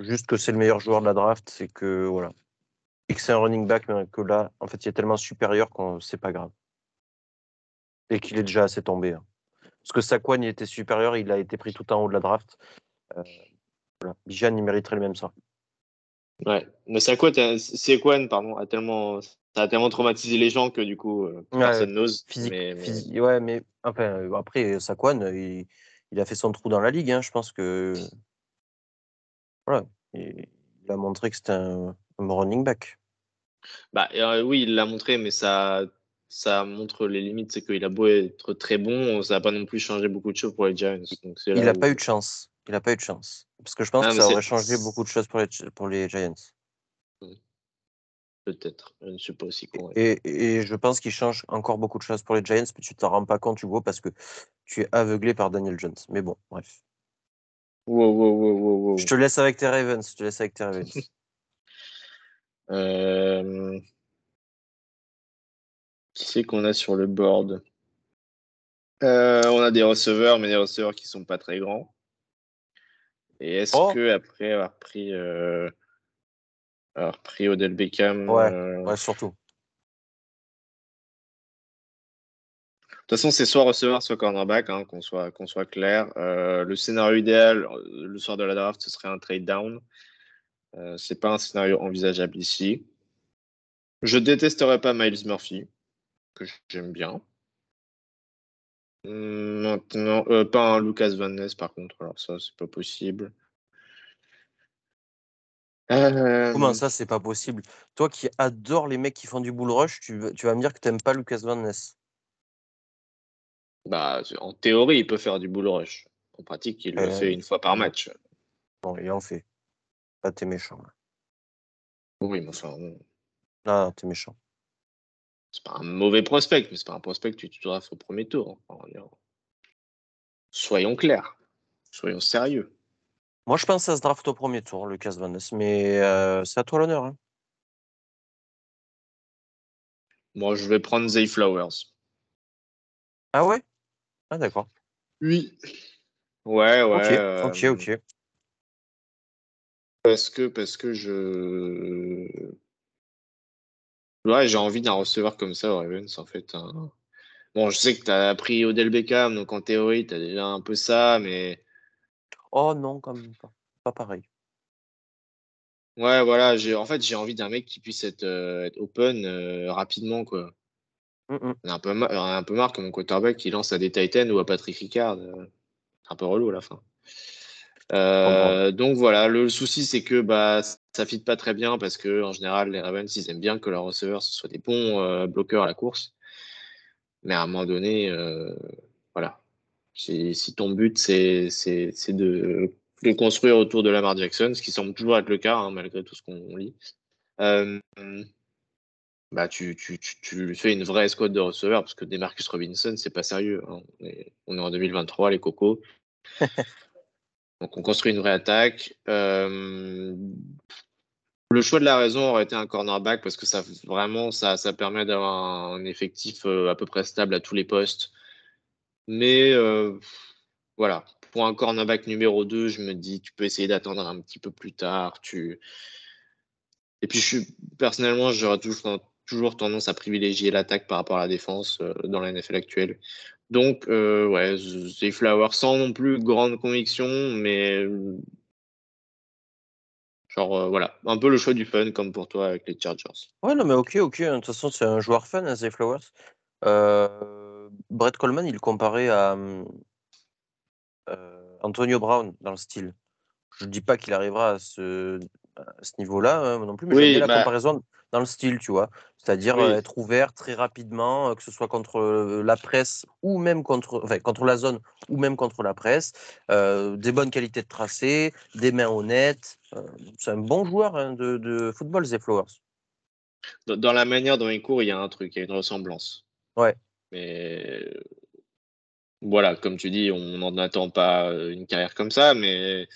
S3: juste que c'est le meilleur joueur de la draft, c'est que voilà. Et que c'est un running back, mais que là, en fait, il est tellement supérieur qu'on c'est pas grave. Et qu'il est déjà assez tombé. hein. Parce que Saquon, il était supérieur, il a été pris tout en haut de la draft. Euh, voilà. Bijan, il mériterait le même sort.
S2: Ouais, mais Saquon, Saquon, pardon, a tellement, ça a tellement traumatisé les gens que du coup, euh,
S3: Ouais,
S2: personne n'ose.
S3: Physique,
S2: mais- mais-
S3: physi- ouais, mais enfin, euh, après, Saquon, euh, il, il a fait son trou dans la ligue. hein. Je pense que voilà, il, il a montré que c'était un, un running back.
S2: Bah, euh, oui, il l'a montré, mais ça, ça montre les limites. C'est qu'il a beau être très bon, ça n'a pas non plus changé beaucoup de choses pour les Giants. Donc
S3: Il n'a
S2: où-
S3: pas eu de chance. Il n'a pas eu de chance. Parce que je pense
S2: Ah,
S3: que ça aurait changé beaucoup de choses pour les, pour les Giants.
S2: Peut-être, je ne suis pas aussi con.
S3: Et, et je pense qu'il change encore beaucoup de choses pour les Giants, mais tu t'en rends pas compte, Hugo, parce que tu es aveuglé par Daniel Jones. Mais bon, bref.
S2: Wow, wow, wow, wow, wow.
S3: Je te laisse avec tes Ravens. Je te laisse avec tes Ravens.
S2: Euh, Qui c'est qu'on a sur le board Euh, On a des receveurs, mais des receveurs qui sont pas très grands. Et est-ce
S3: Oh.
S2: que après avoir pris, euh, avoir pris Odell Beckham,
S3: Ouais.
S2: euh,
S3: ouais, surtout.
S2: De toute façon, c'est soit receveur, soit cornerback, hein, qu'on soit, qu'on soit clair. Euh, le scénario idéal, le soir de la draft, ce serait un trade down. Euh, c'est pas un scénario envisageable ici. Je détesterais pas Miles Murphy, que j'aime bien. Hum, Maintenant, euh, pas un Lucas Van Ness, par contre. Alors ça, c'est pas possible. Euh,
S3: Comment ça, c'est pas possible Toi qui adores les mecs qui font du bull rush, tu, vas- tu vas me dire que t'aimes pas Lucas Van Ness.
S2: bah, en théorie, il peut faire du bull rush. En pratique, il le
S3: Euh,
S2: fait une fois par match.
S3: Bon, il en fait. Là, t'es méchant. là.
S2: Oui, mais enfin.
S3: Là, t'es méchant.
S2: C'est pas un mauvais prospect, mais c'est pas un prospect que tu, tu drafts au premier tour. Soyons clairs, soyons sérieux.
S3: Moi, je pense que ça se draft au premier tour, Lucas Van Ness, mais euh, c'est à toi l'honneur. Hein.
S2: Moi, je vais prendre Zay Flowers.
S3: Ah ouais? Ah d'accord.
S2: Oui. Ouais, ouais.
S3: Ok, ok,
S2: euh,
S3: ok.
S2: Parce que, parce que je. Ouais, j'ai envie d'un receveur comme ça au Ravens, en fait. hein. Bon, je sais que tu as pris Odell Beckham, donc en théorie, tu as déjà un peu ça, mais
S3: Oh non, quand même pas. Pas pareil.
S2: ouais, voilà, j'ai en fait, j'ai envie d'un mec qui puisse être, euh, être open euh, rapidement, quoi. On a un peu, mar- on a un peu marre que mon quarterback qui lance à des Titans ou à Patrick Ricard. euh, C'est un peu relou à la fin. Euh, donc voilà, le, souci c'est que bah, ça fit pas très bien parce que en général, les Ravens, ils aiment bien que leurs receveurs ce soient des bons euh, bloqueurs à la course. Mais à un moment donné, euh, voilà. Si, si ton but c'est de, construire autour de Lamar Jackson, ce qui semble toujours être le cas hein, malgré tout ce qu'on lit, euh, bah tu, tu, tu, tu fais une vraie escouade de receveurs parce que des Marcus Robinson, c'est pas sérieux. hein. On, est, on est en 2023, les cocos. Donc on construit une vraie attaque. Euh, le choix de la raison aurait été un cornerback parce que ça vraiment ça, ça permet d'avoir un effectif euh, à peu près stable à tous les postes. Mais euh, voilà, pour un cornerback numéro 2, je me dis tu peux essayer d'attendre un petit peu plus tard. Tu... Et puis je suis personnellement, j'aurais toujours, toujours tendance à privilégier l'attaque par rapport à la défense euh, dans la NFL actuelle. Donc, euh, ouais, Zay Flowers sans non plus grande conviction, mais genre, euh, voilà, un peu le choix du fun comme pour toi avec les Chargers.
S3: Ouais, non, mais ok, ok. De toute façon, c'est un joueur fun, hein, Zay Flowers. Euh, Brett Coleman, il comparait à euh, Antonio Brown dans le style. Je ne dis pas qu'il arrivera à ce, à ce niveau-là hein, non plus, mais
S2: Oui,
S3: bien la
S2: bah-
S3: comparaison dans le style, tu vois. C'est-à-dire
S2: Oui.
S3: euh, être ouvert très rapidement, euh, que ce soit contre euh, la presse ou même contre, enfin, contre la zone ou même contre la presse. Euh, des bonnes qualités de tracé, des mains honnêtes. Euh, c'est un bon joueur hein, de, de football, Zay Flowers.
S2: Dans, dans la manière dont il court, il y a un truc, il y a une ressemblance.
S3: Ouais.
S2: Mais euh, voilà, comme tu dis, on n'en attend pas euh, une carrière comme ça, mais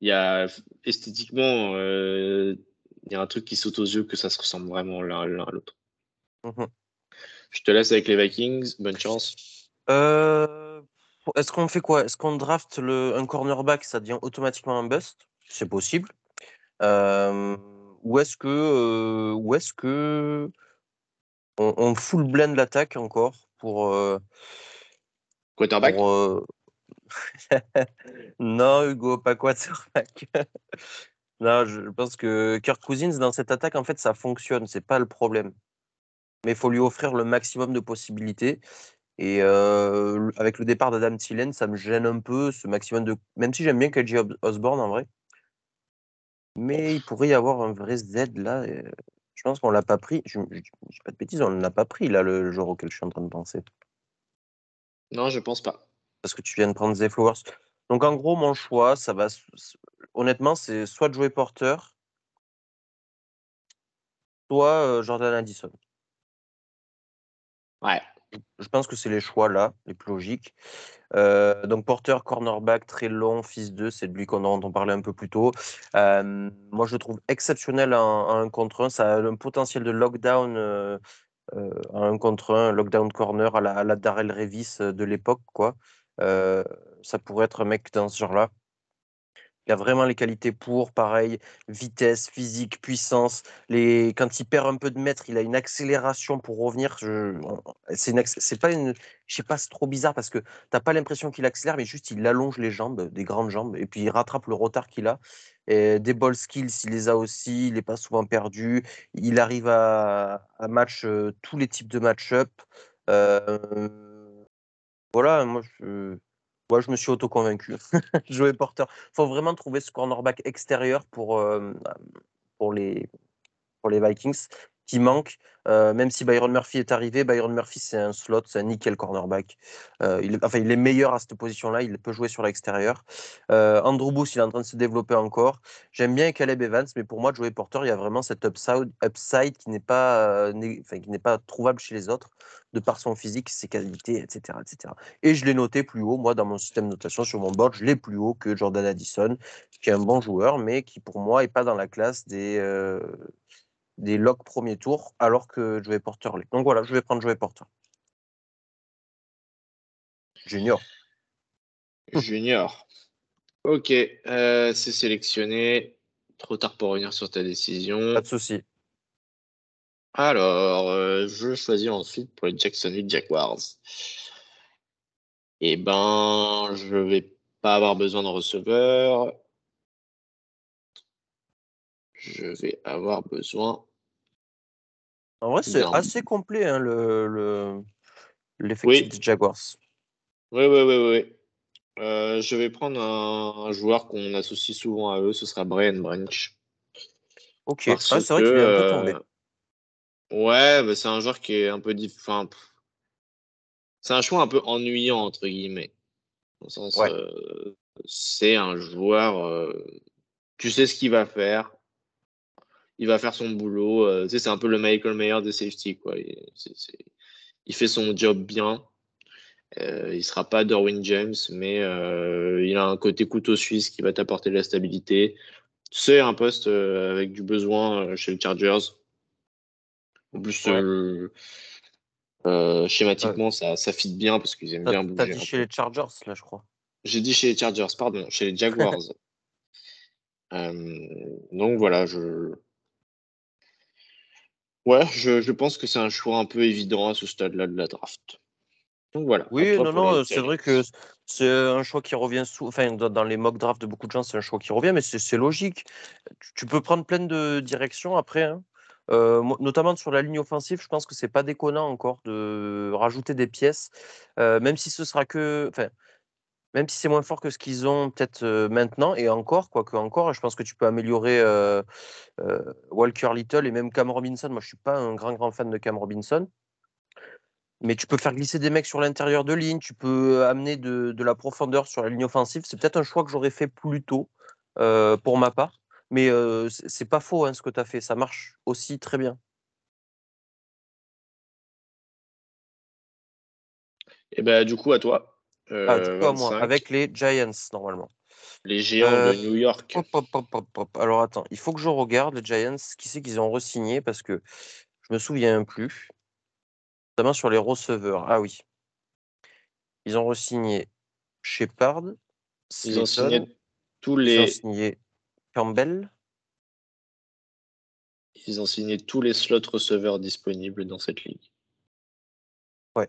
S2: il y a esthétiquement, euh, il y a un truc qui saute aux yeux que ça se ressemble vraiment l'un à l'autre.
S3: Mhm.
S2: Je te laisse avec les Vikings, bonne chance.
S3: Euh, Est-ce qu'on fait quoi? Est-ce qu'on draft le, un cornerback, ça devient automatiquement un bust? C'est possible. Euh, ou est-ce que, euh, ou est-ce que on, on full blend l'attaque encore pour, euh,
S2: Quarterback?
S3: pour, euh, non Hugo, pas quarterback. non, je pense que Kirk Cousins dans cette attaque en fait ça fonctionne, c'est pas le problème. Mais il faut lui offrir le maximum de possibilités. Et euh, avec le départ d'Adam Thielen, ça me gêne un peu ce maximum de. Même si j'aime bien KJ Os- Osborne en vrai. Mais il pourrait y avoir un vrai Z là. Je pense qu'on l'a pas pris. Je ne dis pas de bêtises, on ne l'a pas pris là, le joueur auquel je suis en train de penser.
S2: Non, je pense pas.
S3: Parce que tu viens de prendre Zay Flowers. Donc en gros, mon choix, ça va. Honnêtement, c'est soit Joey Porter, soit euh, Jordan Addison.
S2: Ouais.
S3: Je pense que c'est les choix là, les plus logiques. Euh, donc Porter, cornerback, très long, fils 2, c'est de lui qu'on on parlait un peu plus tôt. Euh, moi, je le trouve exceptionnel en, en un contre un. Ça a un potentiel de lockdown euh, en un contre un, lockdown corner à la, à la Darrell Revis de l'époque. quoi. Euh, ça pourrait être un mec dans ce genre-là. Il a vraiment les qualités pour, pareil, vitesse, physique, puissance. Les... Quand il perd un peu de mètre, il a une accélération pour revenir. Je... C'est pas sais pas, c'est trop bizarre parce que t'as pas l'impression qu'il accélère, mais juste il allonge les jambes, des grandes jambes, et puis il rattrape le retard qu'il a. Des ball skills, il les a aussi, il n'est pas souvent perdu. Il arrive à, à match euh, tous les types de match-up. Euh, Voilà, moi je. Moi, je me suis auto-convaincu. Joey Porter. Faut vraiment trouver ce cornerback extérieur pour, euh, pour, les, pour les Vikings. Qui manque. Euh, même si Byron Murphy est arrivé, Byron Murphy, c'est un slot, c'est un nickel cornerback. Euh, est, enfin, il est meilleur à cette position-là, il peut jouer sur l'extérieur. Euh, Andrew Booth, il est en train de se développer encore. J'aime bien Caleb Evans, mais pour moi, Joey Porter, il y a vraiment cet upside, qui n'est pas, pas trouvable chez les autres, de par son physique, ses qualités, etc. etc. Et je l'ai noté plus haut, moi, dans mon système de notation, sur mon board, je l'ai plus haut que Jordan Addison, qui est un bon joueur, mais qui, pour moi, n'est pas dans la classe des des locks premier tour, alors que Joey Porter l'est. Donc voilà, je vais prendre Joey Porter. Junior.
S2: Junior. Ok, euh, c'est sélectionné. Trop tard pour revenir sur ta décision.
S3: Pas de souci.
S2: Alors, euh, je choisis ensuite pour les Jacksonville Jaguars. Eh ben, je vais pas avoir besoin de receveur. Je vais avoir besoin
S3: en vrai, c'est assez complet hein, le, l'effectif des Jaguars.
S2: Oui, oui, oui, oui. Euh, je vais prendre un, joueur qu'on associe souvent à eux, ce sera Brian Branch.
S3: Ok, ah, c'est vrai qu'il est un peu tombé.
S2: Euh, ouais, c'est un joueur qui est un peu différent. C'est un choix un peu ennuyant, entre guillemets. Euh, c'est un joueur, tu sais ce qu'il va faire, il va faire son boulot. Euh, c'est un peu le Michael Mayer de safety. Quoi. Il, fait son job bien. Euh, il ne sera pas Darwin James, mais euh, il a un côté couteau suisse qui va t'apporter de la stabilité. C'est un poste avec du besoin chez les Chargers. En plus, schématiquement, ça, ça fit bien parce qu'ils aiment bien bouger.
S3: T'as dit chez les Chargers, là, je crois.
S2: J'ai dit chez les Chargers, pardon, chez les Jaguars. donc voilà, je, Ouais, je, pense que c'est un choix un peu évident à ce stade-là de la draft. Donc voilà.
S3: Oui, non, non, c'est vrai que c'est un choix qui revient sous. Enfin, dans les mock drafts de beaucoup de gens, c'est un choix qui revient, mais c'est logique. Tu, peux prendre plein de directions après. Hein. Euh, notamment sur la ligne offensive, je pense que c'est pas déconnant encore de rajouter des pièces, euh, même si ce sera que. Enfin, même si c'est moins fort que ce qu'ils ont peut-être maintenant, et encore, quoique encore, je pense que tu peux améliorer Walker Little et même Cam Robinson. Moi, je suis pas un grand, grand fan de Cam Robinson. Mais tu peux faire glisser des mecs sur l'intérieur de ligne, tu peux amener de, la profondeur sur la ligne offensive. C'est peut-être un choix que j'aurais fait plus tôt pour ma part. Mais c'est pas faux hein, ce que tu as fait, ça marche aussi très bien.
S2: Et ben du coup, à toi.
S3: Ah, euh, moi, avec les Giants, normalement.
S2: Les géants de euh, New York.
S3: Alors attends, il faut que je regarde les Giants. Qui c'est qu'ils ont re-signé parce que je me souviens plus. Notamment sur les receveurs. Ah oui. Ils ont re-signé Shepard.
S2: Ils ont signé tous les. Ils ont
S3: signé Campbell.
S2: Ils ont signé tous les slots receveurs disponibles dans cette ligue.
S3: Ouais.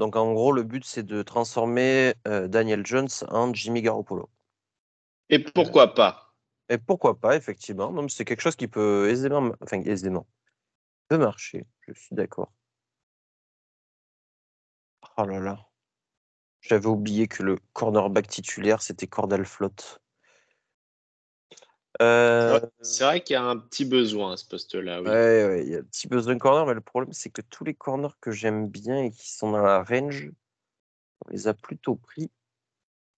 S3: Donc en gros, le but, c'est de transformer euh, Daniel Jones en Jimmy Garoppolo.
S2: Et pourquoi pas?
S3: Et pourquoi pas, effectivement. C'est quelque chose qui peut aisément, enfin aisément, peut marcher. Je suis d'accord. Oh là là. J'avais oublié que le cornerback titulaire, c'était Cordell Flott.
S2: Euh, c'est vrai qu'il y a un petit besoin à ce poste-là.
S3: Oui. Ouais, il y a un petit besoin de corner, mais le problème, c'est que tous les corners que j'aime bien et qui sont dans la range, on les a plutôt pris.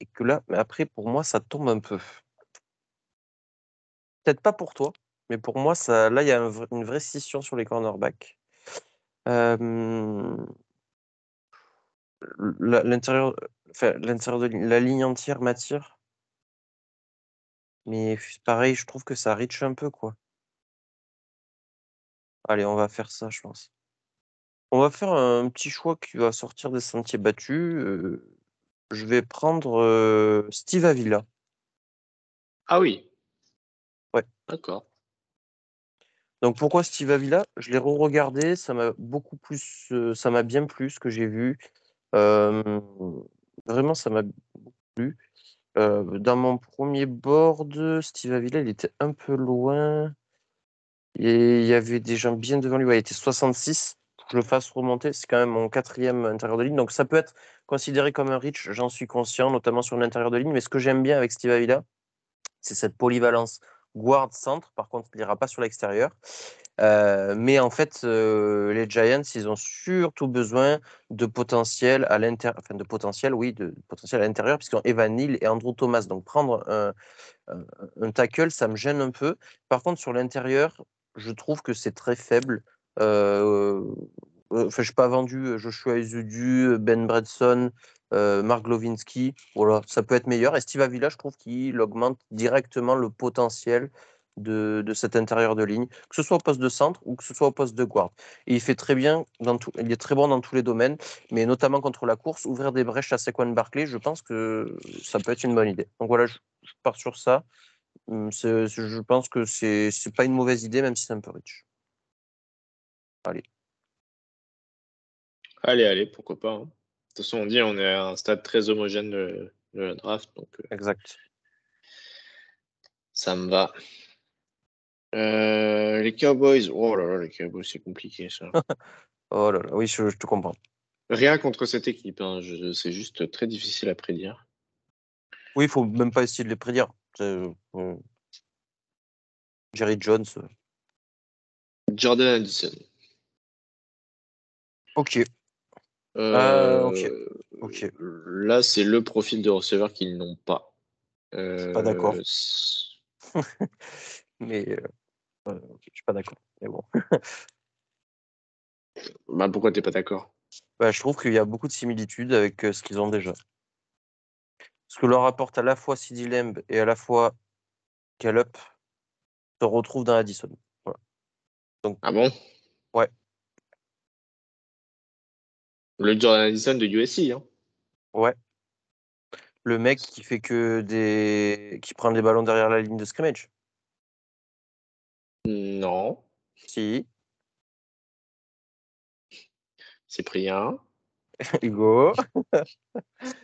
S3: Et que là, mais après, pour moi, ça tombe un peu. Peut-être pas pour toi, mais pour moi, ça, là, il y a une vraie scission sur les cornerbacks. l'intérieur, enfin, l'intérieur de la ligne entière m'attire. Mais pareil, je trouve que ça reach un peu, quoi. Allez, on va faire ça, je pense. On va faire un petit choix qui va sortir des sentiers battus. je vais prendre Steve Avila.
S2: Ah oui.
S3: Ouais.
S2: D'accord.
S3: Donc pourquoi Steve Avila? Je l'ai re-regardé, ça m'a beaucoup plus, ça m'a bien plu ce que j'ai vu. vraiment, ça m'a beaucoup plu. Dans mon premier board, Steve Avila, il était un peu loin. Et il y avait des gens bien devant lui. il était 66. Pour que je le fasse remonter, c'est quand même mon quatrième intérieur de ligne. Donc ça peut être considéré comme un reach, j'en suis conscient, notamment sur l'intérieur de ligne. Mais ce que j'aime bien avec Steve Avila, c'est cette polyvalence. Guard centre. Par contre, il n'ira pas sur l'extérieur. Euh, mais en fait, euh, les Giants, ils ont surtout besoin de potentiel à l'intérieur, enfin de potentiel, oui, de potentiel à l'intérieur, puisqu'ils ont Evan Neal et Andrew Thomas. Donc prendre un, tackle, ça me gêne un peu. Par contre, sur l'intérieur, je trouve que c'est très faible. Euh, enfin, je suis pas vendu Joshua Izudu, Ben Bredson, Mark Glowinski. Voilà, ça peut être meilleur. Et Steve Avila, je trouve qu'il augmente directement le potentiel de, cet intérieur de ligne, que ce soit au poste de centre ou que ce soit au poste de guard. Et il fait très bien, dans tout, il est très bon dans tous les domaines, mais notamment contre la course, ouvrir des brèches à Saquon Barclay, je pense que ça peut être une bonne idée. Donc voilà, je, pars sur ça. Hum, je pense que c'est n'est pas une mauvaise idée, même si c'est un peu riche. Allez.
S2: Allez, allez, pourquoi pas. Hein. De toute façon, on dit on est à un stade très homogène de, la draft. Donc, euh,
S3: exact.
S2: Ça me va. Euh, les Cowboys, oh là là, les Cowboys, c'est compliqué ça.
S3: oh là là, oui, je, te comprends.
S2: Rien contre cette équipe, hein. c'est juste très difficile à prédire.
S3: Oui, il faut même pas essayer de les prédire. Euh, Jerry Jones.
S2: Jordan Addison.
S3: Ok.
S2: Ok. ok. Là, c'est le profil de receveur qu'ils n'ont pas.
S3: pas d'accord. Mais je suis pas d'accord. Mais bon.
S2: bah, pourquoi t'es pas d'accord?
S3: Bah, Je trouve qu'il y a beaucoup de similitudes avec ce qu'ils ont déjà. Ce que leur apporte à la fois Sidi Lemb et à la fois Gallup se retrouve dans Addison.
S2: Donc, ah bon?
S3: Ouais.
S2: Le Jordan Addison de USC, hein
S3: Ouais. Le mec qui fait que des. qui prend des ballons derrière la ligne de scrimmage.
S2: Non.
S3: Si.
S2: Cyprien.
S3: Hugo.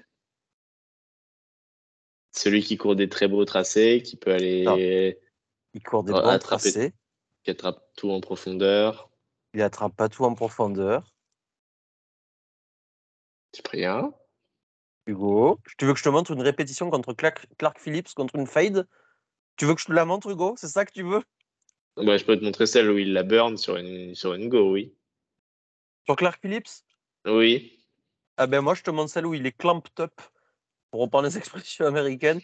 S2: Celui qui court des très beaux tracés, qui peut aller.
S3: Il court des bons tracés.
S2: Qui attrape tout en profondeur.
S3: Il attrape pas tout en profondeur.
S2: Cyprien.
S3: Hugo. Tu veux que je te montre une répétition contre Clark, Clark Phillips contre une fade? Tu veux que je te la montre, Hugo? C'est ça que tu veux?
S2: Bah, je peux te montrer celle où il la burn sur une, sur une go, oui.
S3: Sur Clark Phillips?
S2: Oui.
S3: Ah ben moi, je te montre celle où il est clamped up, pour reprendre les expressions américaines,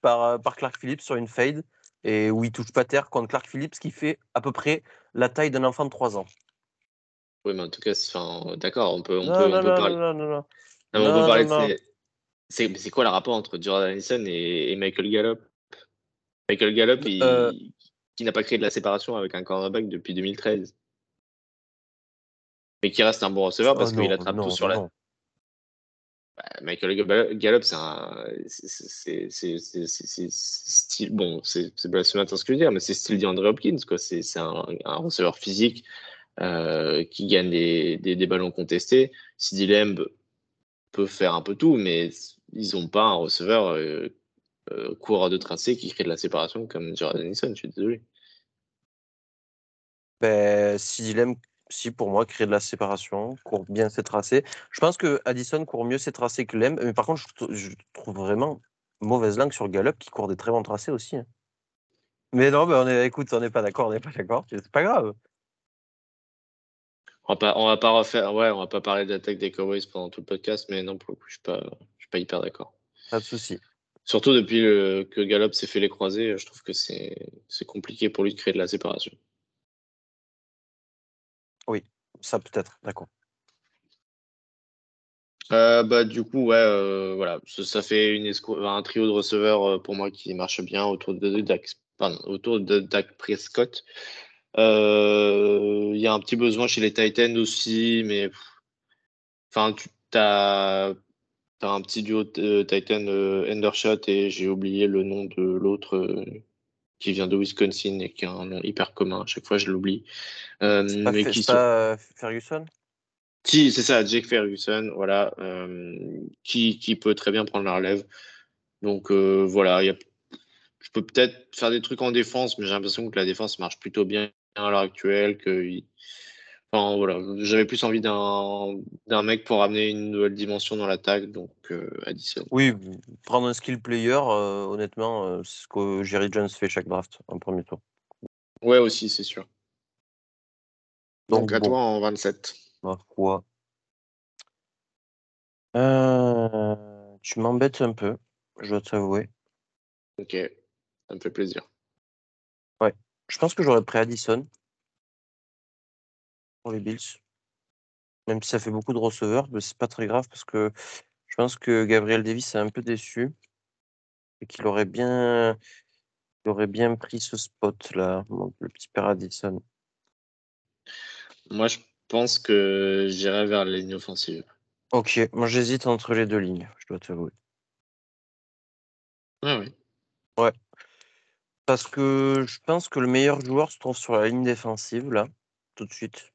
S3: par, euh, par Clark Phillips sur une fade, et où il touche pas terre contre Clark Phillips, qui fait à peu près la taille d'un enfant de 3 ans.
S2: Oui, mais en tout cas, d'accord, on peut, on peut, on peut parler.
S3: Non, non, non,
S2: on peut parler de C'est quoi le rapport entre Jordan Allison et, Michael Gallup? Michael Gallup, il, euh, qui n'a pas créé de la séparation avec un cornerback depuis 2013. Mais qui reste un bon receveur parce qu'il attrape tout sur la. Bah, Michael Gallup, c'est un. Bon, c'est ce que je veux dire, mais c'est style d'Andre Hopkins, quoi. C'est un, un, receveur physique euh, qui gagne des, des, ballons contestés. Sidi Lemb peut faire un peu tout, mais ils n'ont pas un receveur. Euh, euh, coureur de tracé qui crée de la séparation comme Jordan Addison, je suis désolé.
S3: Ben, si dilemme, si pour moi, crée de la séparation, court bien ses tracés. Je pense que Addison court mieux ses tracés que Lem, mais par contre, je, trouve vraiment mauvaise langue sur Gallup qui court des très bons tracés aussi. Hein. Mais non, ben on écoute, on n'est pas d'accord, on n'est pas d'accord, c'est pas grave.
S2: On va pas, on va pas refaire, ouais, on va pas parler d'attaque des Cowboys pendant tout le podcast, mais non, pour le coup, je suis pas, je suis pas hyper d'accord.
S3: Pas de souci.
S2: Surtout depuis que Gallup s'est fait les croiser, je trouve que c'est compliqué pour lui de créer de la séparation.
S3: Oui, ça peut-être, d'accord.
S2: Euh, bah, du coup, ouais, euh, voilà, ça, fait une un trio de receveurs euh, pour moi qui marche bien autour de Dak, autour de Dak Prescott. Il y a un petit besoin chez les Titans aussi, mais enfin, tu as T'as un petit duo de Titan euh, Endershot et j'ai oublié le nom de l'autre euh, qui vient de Wisconsin et qui a un nom hyper commun. À chaque fois, je l'oublie.
S3: Euh, mais qui pas Ferguson?
S2: Si, c'est ça, Jake Ferguson, voilà, qui, qui, peut très bien prendre la relève. Donc voilà, y a, je peux peut-être faire des trucs en défense, mais j'ai l'impression que la défense marche plutôt bien à l'heure actuelle. Que, Enfin, voilà, j'avais plus envie d'un mec pour amener une nouvelle dimension dans l'attaque, donc euh, Addison.
S3: Oui, prendre un skill player, euh, honnêtement, euh, c'est ce que Jerry Jones fait chaque draft en premier tour.
S2: Ouais, aussi, c'est sûr. Donc, à
S3: bon,
S2: toi en 27.
S3: ma foi. Euh, tu m'embêtes un peu, je dois t'avouer.
S2: Ok, ça me fait plaisir.
S3: Je pense que j'aurais pris Addison pour les Bills. Même si ça fait beaucoup de receveurs, mais c'est pas très grave parce que je pense que Gabriel Davis est un peu déçu et qu'il aurait bien, il aurait bien pris ce spot là, le petit père Addison.
S2: Moi, je pense que j'irai vers la ligne offensive.
S3: Ok, moi j'hésite entre les deux lignes, je dois t'avouer.
S2: Ah oui.
S3: Parce que je pense que le meilleur joueur se trouve sur la ligne défensive, là, tout de suite.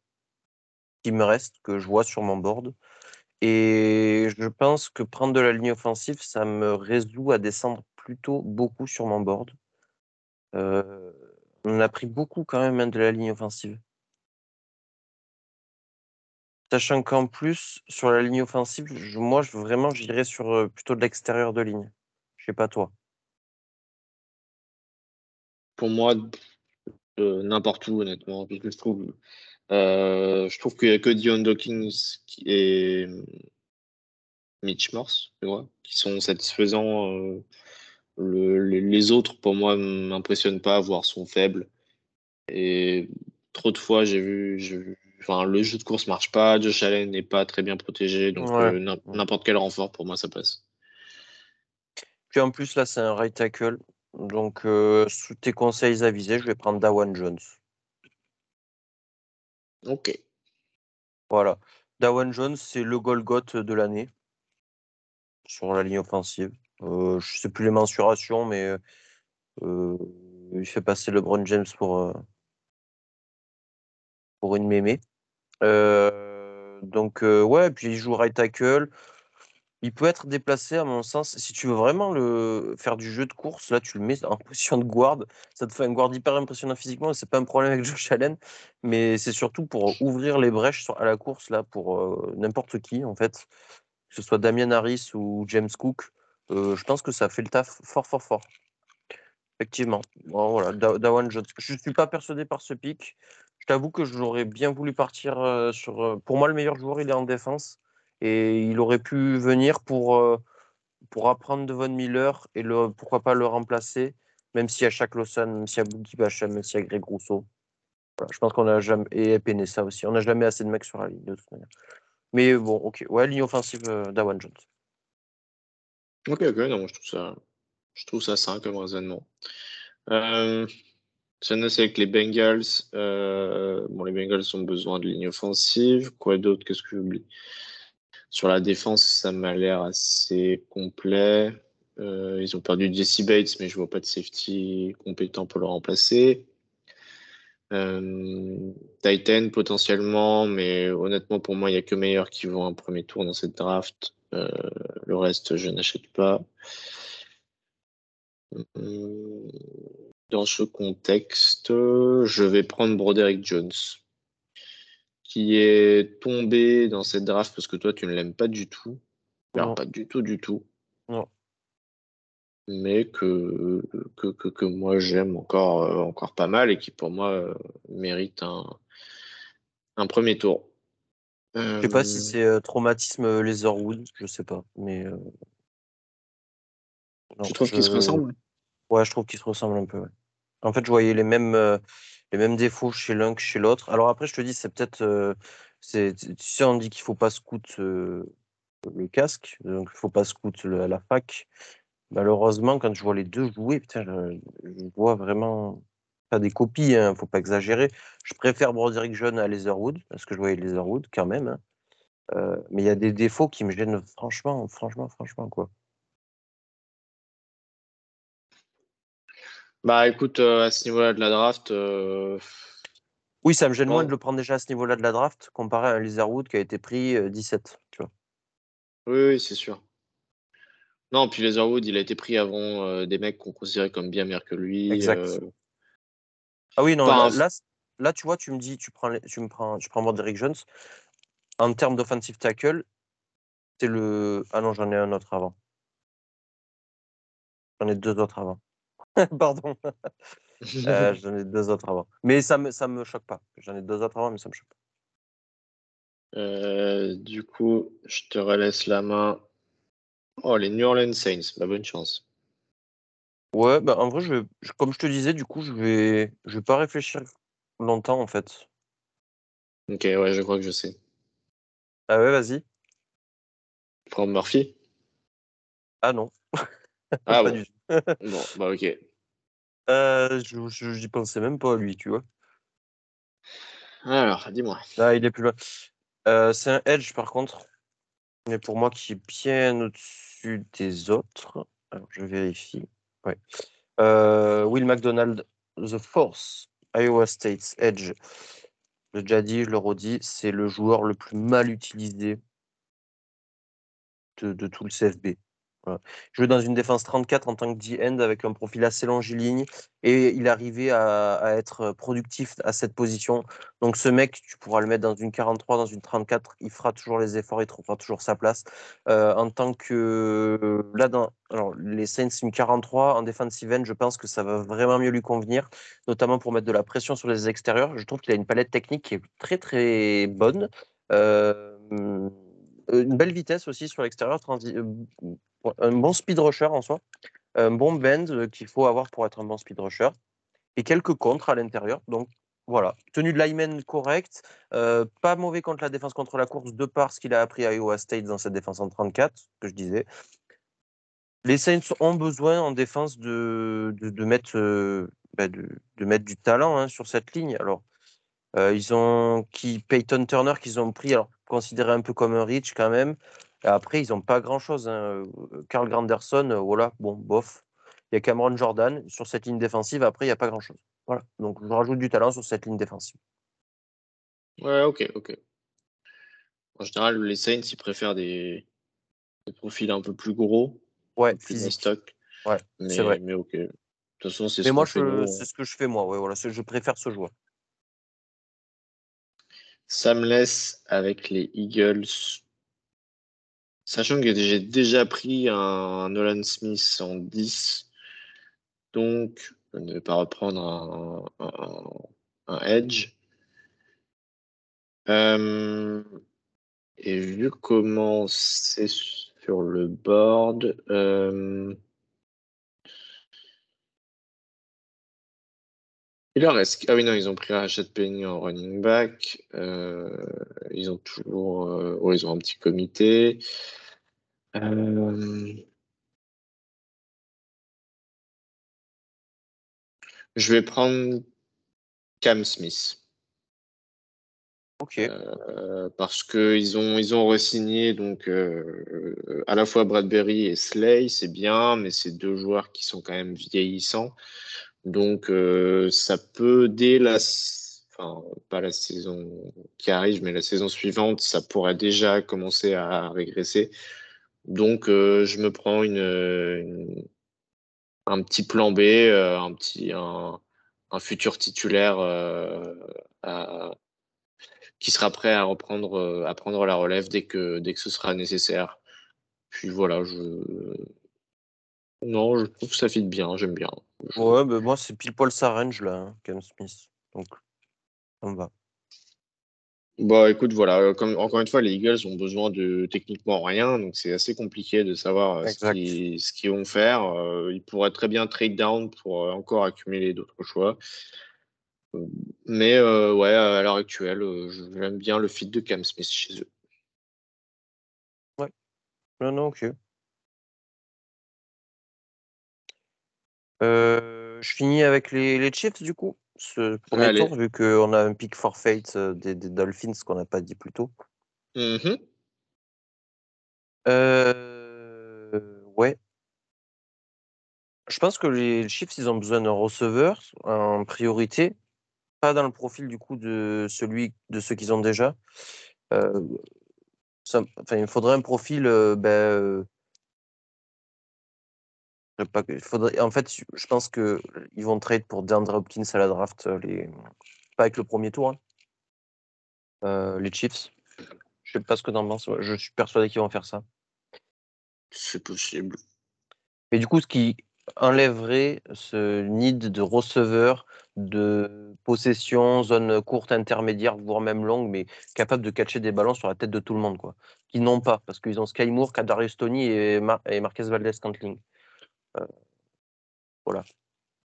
S3: Qui me reste, que je vois sur mon board. Et je pense que prendre de la ligne offensive, ça me résout à descendre plutôt beaucoup sur mon board. Euh, on a pris beaucoup quand même hein, de la ligne offensive. Sachant qu'en plus, sur la ligne offensive, je- moi, je, vraiment, j'irais sur euh, plutôt de l'extérieur de ligne. Je sais pas toi.
S2: Pour moi, euh, n'importe où, honnêtement, parce que je trouve, euh, je trouve qu'il n'y a que Dion Dawkins et Mitch Morse, tu vois, qui sont satisfaisants. euh, le- les, autres, pour moi, m'impressionnent pas, voire sont faibles. Et trop de fois, j'ai vu, enfin, le jeu de course marche pas, Josh Allen n'est pas très bien protégé, donc
S3: Ouais.
S2: n'importe quel renfort, pour moi, ça passe.
S3: Puis en plus, là, c'est un right tackle. Donc, euh, sous tes conseils avisés, je vais prendre Dawan Jones.
S2: Ok.
S3: Voilà. Dawan Jones, c'est le Golgoth de l'année sur la ligne offensive. Euh, je sais plus les mensurations, mais euh, il fait passer LeBron James pour, pour une mémé. Donc, ouais, puis il joue right tackle. Il peut être déplacé, à mon sens. Si tu veux vraiment faire du jeu de course, là, tu le mets en position de guard. Ça te fait un guard hyper impressionnant physiquement. C'est pas un problème avec Josh Allen, mais c'est surtout pour ouvrir les brèches à la course là pour euh, n'importe qui en fait, que ce soit Damian Harris ou James Cook. Euh, je pense que ça fait le taf fort, fort, fort. Effectivement. Bon, voilà, Da- Dawan Jones. Je suis pas persuadé par ce pic. Je t'avoue que j'aurais bien voulu partir euh, sur. pour moi, le meilleur joueur, il est en défense. Et il aurait pu venir pour, euh, pour apprendre de Von Miller et le, pourquoi pas le remplacer, même si à chaque Lawson, même si à Boogie Basham, même si à Greg Rousseau. Voilà, je pense qu'on a jamais. Et Penessa aussi. On n'a jamais assez de mecs sur la ligne, de toute manière. Mais bon, ok. Ouais, ligne offensive euh, Dawan Jones.
S2: Ok, ok, non, je trouve ça, je trouve ça sain comme raisonnement. Euh, J'en ai avec les Bengals. Euh, bon, les Bengals ont besoin de ligne offensive. Quoi d'autre? Qu'est-ce que j'oublie? Sur la défense, ça m'a l'air assez complet. Euh, ils ont perdu Jesse Bates, mais je vois pas de safety compétent pour le remplacer. Euh, Titan potentiellement, mais honnêtement pour moi il n'y a que meilleurs qui vont un premier tour dans cette draft. Euh, le reste je n'achète pas. Dans ce contexte, je vais prendre Broderick Jones, qui est tombé dans cette draft parce que toi tu ne l'aimes pas du tout. Alors,
S3: Non.
S2: pas du tout, du tout.
S3: Non.
S2: Mais que, que, que, que moi j'aime encore, euh, encore pas mal et qui pour moi euh, mérite un, un premier tour.
S3: Je sais pas si
S2: Euh,
S3: c'est traumatisme Leatherwood, je sais pas. Mais. non,
S2: Tu trouves qu'ils se
S3: je-
S2: ressemblent
S3: Ouais, je trouve qu'ils se ressemblent un peu. ouais. En fait, je voyais les mêmes, les mêmes défauts chez l'un que chez l'autre. Alors après, je te dis, c'est peut-être. euh, tu on dit qu'il faut pas scout euh, le casque, donc il faut pas scout la fac. Malheureusement, quand je vois les deux jouer, je, vois vraiment. Pas des copies, hein, faut pas exagérer. Je préfère Broderick John à Leatherwood, parce que je voyais Leatherwood quand même. hein. Euh, mais il y a des défauts qui me gênent franchement, franchement, franchement, quoi.
S2: Bah écoute, euh, à ce niveau-là de la draft, euh,
S3: Oui, ça me gêne moins de le prendre déjà à ce niveau-là de la draft comparé à un Leatherwood qui a été pris euh, 17, tu vois.
S2: oui, oui, c'est sûr. Non, puis Leatherwood, il a été pris avant euh, des mecs qu'on considérait comme bien meilleurs que lui.
S3: Exact.
S2: euh,
S3: Ah oui, non,
S2: Enfin,
S3: là, là, c- là, tu vois, tu me dis, tu prends, tu me prends, tu prends Derrick Jones. En termes d'offensive tackle, c'est le. Ah non, j'en ai un autre avant. J'en ai deux autres avant. Pardon. Euh, j'en ai deux autres avant. Mais ça me, ça me choque pas. J'en ai deux autres avant, mais ça me choque pas.
S2: Euh, du coup, je te relaisse la main. Oh, les New Orleans Saints, bah, bonne chance.
S3: Ouais, bah en vrai, je, comme je te disais, du coup, je vais, je vais pas réfléchir longtemps en fait.
S2: Ok, ouais, je crois que je sais.
S3: Ah ouais, vas-y.
S2: Prends Murphy?
S3: Ah non.
S2: Ah bon. Bon, bah ok.
S3: Euh, je n'y pensais même pas à lui, tu vois.
S2: Alors, dis-moi.
S3: Ah, il est plus loin. Euh, c'est un Edge par contre, mais pour moi qui est bien au-dessus des autres. Alors, je vérifie. Ouais. Euh, Will McDonald, The Force, Iowa State, Edge. Je l'ai déjà dit, je le redis, c'est le joueur le plus mal utilisé de, de tout le CFB. Voilà. Il dans une défense 34 en tant que D-end avec un profil assez longiligne et il arrivait à, à, être productif à cette position. Donc ce mec, tu pourras le mettre dans une 43, dans une 34, il fera toujours les efforts, il trouvera toujours sa place. Euh, en tant que là, dans alors, les Saints, une 43 en defensive end, je pense que ça va vraiment mieux lui convenir, notamment pour mettre de la pression sur les extérieurs. Je trouve qu'il a une palette technique qui est très très bonne. Euh, une belle vitesse aussi sur l'extérieur, un bon speed rusher en soi, un bon bend euh, qu'il faut avoir pour être un bon speed rusher, et quelques contres à l'intérieur. Donc voilà, tenue de lineman correcte, euh, pas mauvais contre la défense contre la course de par ce qu'il a appris à Iowa State dans cette défense en 34, que je disais. Les Saints ont besoin en défense de, de, mettre, euh, bah, de, mettre du talent hein, sur cette ligne. Alors, ils ont qui Peyton Turner qu'ils ont pris, alors considéré un peu comme un reach quand même après, ils n'ont pas grand-chose. Hein. Carl Granderson, voilà, bon, bof. Il y a Cameron Jordan sur cette ligne défensive. Après, il n'y a pas grand-chose. Voilà. Donc, je rajoute du talent sur cette ligne défensive.
S2: Ouais, ok, ok. En général, les Saints, ils préfèrent des, profils un peu plus gros.
S3: Ouais, physique.
S2: Stock.
S3: Ouais, c'est vrai.
S2: Mais ok. De toute façon, c'est
S3: ce moi, ce que je fais moi. Ouais, voilà, je préfère ce joueur.
S2: Ça me laisse avec les Eagles Sachant que j'ai déjà pris un Nolan Smith en 10, donc je ne vais pas reprendre un, Edge. Euh, et vu comment c'est sur le board, euh, il leur reste. Ah oui, non, ils ont pris Rachet Penny en running back. Euh, ils ont toujours. Oh, ils ont un petit comité. Euh, je vais prendre Cam Smith.
S3: Ok.
S2: Parce qu'ils ont, ils ont re-signé donc, à la fois Bradbury et Slay, c'est bien, mais c'est deux joueurs qui sont quand même vieillissants. Donc ça peut, dès la, enfin, pas la saison qui arrive, mais la saison suivante, ça pourrait déjà commencer à régresser. Donc, euh, je me prends une, un petit plan B, euh, un, petit, un, futur titulaire euh, qui sera prêt à reprendre à prendre la relève dès que, dès que ce sera nécessaire. Puis voilà, je. Non, je trouve que ça fit bien, j'aime bien.
S3: Ouais, mais moi, c'est pile poil sa range là, hein, Cam Smith. Donc, on va.
S2: Bah écoute, voilà, euh, comme, encore une fois, les Eagles ont besoin de techniquement rien, donc c'est assez compliqué de savoir euh, ce qu'ils vont faire. Euh, ils pourraient très bien trade down pour encore accumuler d'autres choix. Mais ouais, à l'heure actuelle, j'aime bien le fit de Cam Smith chez eux.
S3: Ouais. Non, non, ok. Je finis avec les, les Chiefs du coup ce premier tour, vu qu'on a un pick for fate euh, des, Dolphins qu'on n'a pas dit plus tôt. Euh, ouais. Je pense que les Chiefs, ils ont besoin d'un receveur en priorité, pas dans le profil du coup de celui de ceux qu'ils ont déjà. Euh, enfin, il faudrait un profil ben, faudrait... En fait, je pense qu'ils vont trade pour DeAndre Hopkins à la draft, euh, les, Pas avec le premier tour. hein. Euh, les Chiefs. Je sais pas ce que t'en penses. Je suis persuadé qu'ils vont faire ça.
S2: C'est possible.
S3: Et du coup, ce qui enlèverait ce need de receveur, de possession, zone courte, intermédiaire, voire même longue, mais capable de catcher des ballons sur la tête de tout le monde, quoi. Qu'ils n'ont pas, parce qu'ils ont Sky Moore, Kadarius Tony et, Mar- et Marquez Valdez Cantling. Euh, voilà.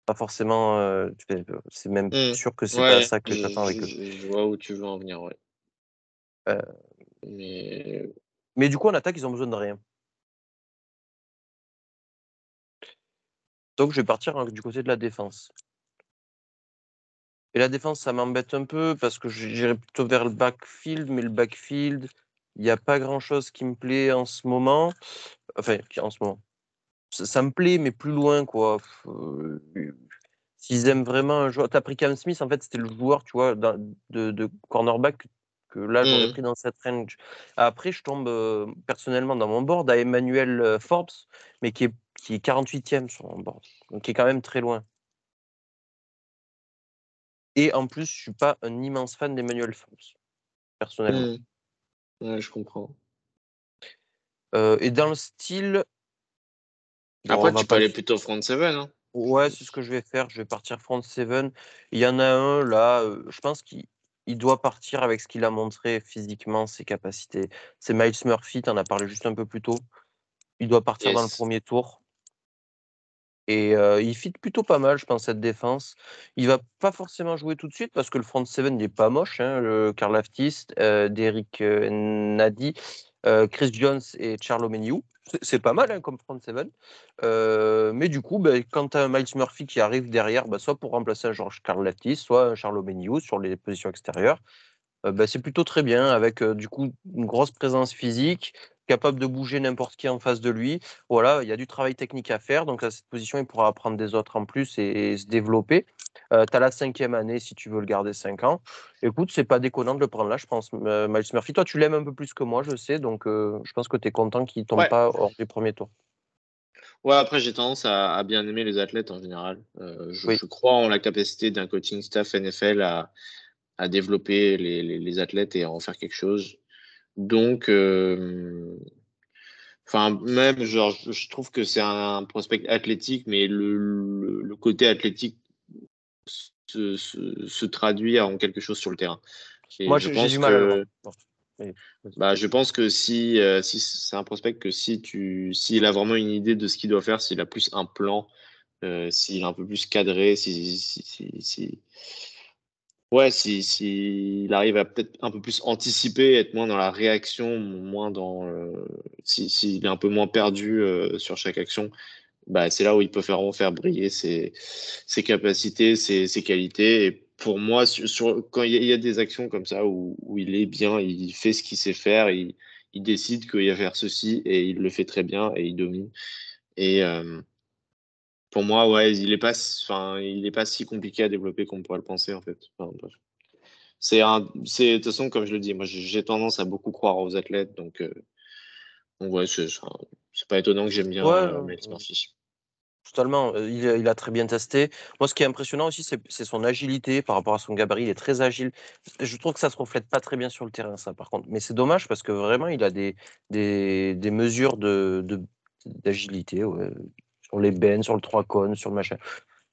S3: Pas forcément. euh, fais- c'est même
S2: Hmm.
S3: sûr que c'est
S2: Ouais,
S3: pas ça que
S2: je,
S3: j'attends avec eux.
S2: je- vois où tu veux en venir, ouais.
S3: Euh.
S2: Mais
S3: Mais du coup, en attaque, ils ont besoin de rien. Donc, je vais partir hein, du côté de la défense. Et la défense, ça m'embête un peu parce que j'irai plutôt vers le backfield, mais le backfield, il n'y a pas grand-chose qui me plaît en ce moment. Enfin, en ce moment. Ça, ça me plaît, mais plus loin, quoi. Euh, S'ils aiment vraiment un joueur. T'as pris Cam Smith, en fait, c'était le joueur, tu vois, de, de cornerback que là, j'aurais
S2: Mhm.
S3: pris dans cette range. Après, je tombe euh, personnellement dans mon board à Emmanuel euh, Forbes, mais qui est, qui est 48e sur mon board. Donc, qui est quand même très loin. Et en plus, je suis pas un immense fan d'Emmanuel Forbes, personnellement.
S2: Ouais, je comprends.
S3: Euh, et dans le style.
S2: Après, tu peux aller plutôt front seven. Hein.
S3: Ouais, c'est ce que je vais faire. Je vais partir front seven. Il y en a un là, euh, je pense qu'il il doit partir avec ce qu'il a montré physiquement, ses capacités. C'est Miles Murphy, tu en as parlé juste un peu plus tôt. Il doit partir dans le premier tour. Et euh, il fit plutôt pas mal, je pense, cette défense. Il va pas forcément jouer tout de suite parce que le front seven n'est pas moche. Hein, le Karl Aftis, euh, Derek euh, Nadi, Chris Jones et Charles Omeniou. C'est- pas mal hein, comme front seven. Euh, mais du coup, ben, quand tu as Miles Murphy qui arrive derrière, ben, soit pour remplacer un George Karl Aftis, soit un Charles Omeniou sur les positions extérieures, euh, ben, c'est plutôt très bien avec euh, du coup une grosse présence physique, capable de bouger n'importe qui en face de lui. Voilà, il y a du travail technique à faire. Donc à cette position, il pourra apprendre des autres en plus et, et se développer. tu as la cinquième année si tu veux le garder cinq ans. Écoute, c'est pas déconnant de le prendre là, je pense. euh, Miles Murphy, toi, tu l'aimes un peu plus que moi, je sais. Donc euh, je pense que tu es content qu'il tombe
S2: Ouais.
S3: pas hors du premier tour.
S2: Ouais, après, j'ai tendance à, à bien aimer les athlètes en général. Euh, je,
S3: Oui.
S2: je crois en la capacité d'un coaching staff NFL à, à développer les, les- les athlètes et à en faire quelque chose. Donc, euh, enfin, même, genre, je, trouve que c'est un prospect athlétique, mais le, le, le côté athlétique se, se, se traduit en quelque chose sur le terrain. Et
S3: moi, j'ai du mal
S2: que- bah, je pense que si, euh, si c'est un prospect que si tu s'il a vraiment une idée de ce qu'il doit faire, s'il a plus un plan, euh, s'il est un peu plus cadré, si, si, si, si- ouais, si, si il arrive à peut-être un peu plus anticiper, être moins dans la réaction, moins dans euh, si, s'il est un peu moins perdu euh, sur chaque action, bah, c'est là où il peut faire, vraiment faire briller ses, capacités, ses, qualités. Et pour moi, quand il y, a, des actions comme ça où, il est bien, il fait ce qu'il sait faire, il, décide qu'il va faire ceci et il le fait très bien et il domine. Euh, pour moi, ouais, il n'est pas, enfin, il est pas si compliqué à développer qu'on pourrait le penser en fait. Enfin, c'est un, c'est de toute façon comme je le dis, moi j'ai tendance à beaucoup croire aux athlètes, donc, euh, donc ouais, c'est pas étonnant que j'aime bien
S3: Ouais,
S2: euh, Miles. Murphy.
S3: Totalement, euh, il, a- il a très bien testé. Moi, ce qui est impressionnant aussi, c'est c'est son agilité par rapport à son gabarit. Il est très agile. Je trouve que ça se reflète pas très bien sur le terrain, ça, par contre. Mais c'est dommage parce que vraiment, il a des, des, des mesures de, de- d'agilité ouais, sur les bennes, sur le trois cônes, sur le machin,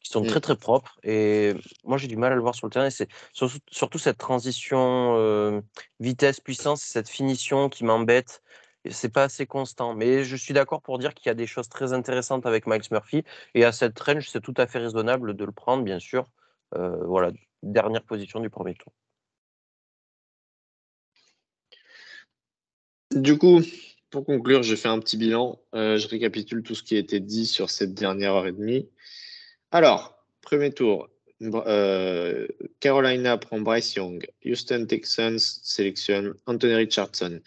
S3: qui sont
S2: Mm.
S3: très très propres. Et moi, j'ai du mal à le voir sur le terrain. Et c'est surtout, surtout cette transition euh, vitesse-puissance, cette finition qui m'embête. C'est pas assez constant. Mais je suis d'accord pour dire qu'il y a des choses très intéressantes avec Miles Murphy. Et à cette range, c'est tout à fait raisonnable de le prendre, bien sûr. Euh, voilà, dernière position du premier tour.
S2: Du coup, pour conclure, je fais un petit bilan. Euh, je récapitule tout ce qui a été dit sur cette dernière heure et demie. Alors, premier tour, euh, Carolina prend Bryce Young. Houston Texans sélectionne Anthony Richardson.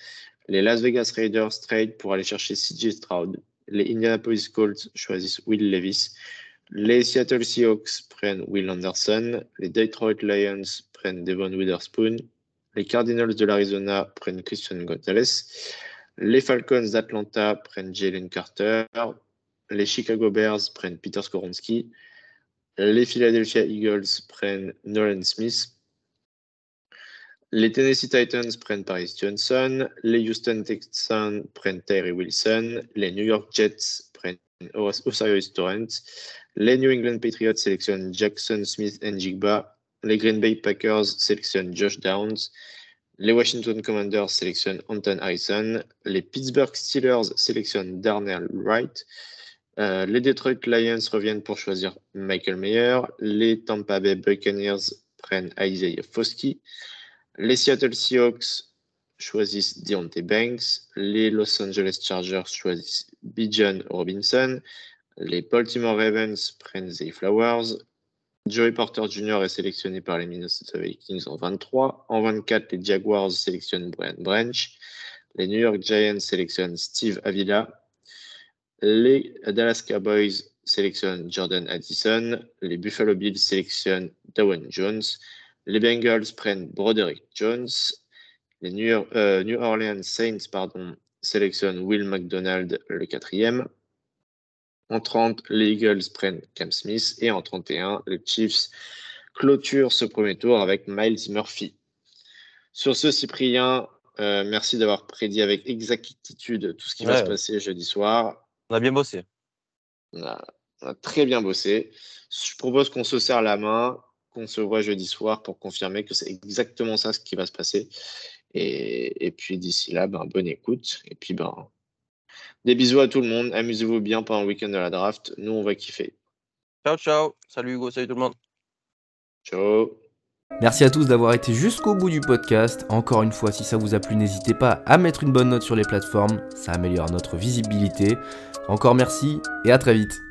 S2: Les Las Vegas Raiders trade pour aller chercher CJ Stroud. Les Indianapolis Colts choisissent Will Levis. Les Seattle Seahawks prennent Will Anderson. Les Detroit Lions prennent Devon Witherspoon. Les Cardinals de l'Arizona prennent Christian Gonzalez. Les Falcons d'Atlanta prennent Jalen Carter. Les Chicago Bears prennent Peter Skoronski. Les Philadelphia Eagles prennent Nolan Smith. Les Tennessee Titans prennent Paris Johnson. Les Houston Texans prennent Terry Wilson. Les New York Jets prennent Osiris Torrent. Les New England Patriots sélectionnent Jackson Smith Njigba. Les Green Bay Packers sélectionnent Josh Downs. Les Washington Commanders sélectionnent Anton Harrison. Les Pittsburgh Steelers sélectionnent Darnell Wright. Euh, les Detroit Lions reviennent pour choisir Michael Mayer. Les Tampa Bay Buccaneers prennent Isaiah Foskey. Les Seattle Seahawks choisissent Deontay Banks. Les Los Angeles Chargers choisissent Bijan Robinson. Les Baltimore Ravens prennent Zay Flowers. Joey Porter Jr. est sélectionné par les Minnesota Vikings en 23. En 24, les Jaguars sélectionnent Brian Branch. Les New York Giants sélectionnent Steve Avila. Les Dallas Cowboys sélectionnent Jordan Addison. Les Buffalo Bills sélectionnent Dawan Jones. Les Bengals prennent Broderick Jones. Les New, euh, Orleans Saints pardon, sélectionnent Will McDonald, le quatrième. En 30, les Eagles prennent Cam Smith. Et en 31, les Chiefs clôturent ce premier tour avec Miles Murphy. Sur ce, Cyprien, euh, merci d'avoir prédit avec exactitude tout ce qui va se passer jeudi soir.
S3: On a bien bossé.
S2: On a, très bien bossé. Je propose qu'on se serre la main, qu'on se voit jeudi soir pour confirmer que c'est exactement ça ce qui va se passer. Et, puis d'ici là, ben, bonne écoute. Et puis ben, des bisous à tout le monde. Amusez-vous bien pendant le week-end de la draft. Nous, on va kiffer.
S3: Ciao, ciao. Salut Hugo, salut tout le monde.
S2: Ciao.
S1: Merci à tous d'avoir été jusqu'au bout du podcast. Encore une fois, si ça vous a plu, n'hésitez pas à mettre une bonne note sur les plateformes. Ça améliore notre visibilité. Encore merci et à très vite.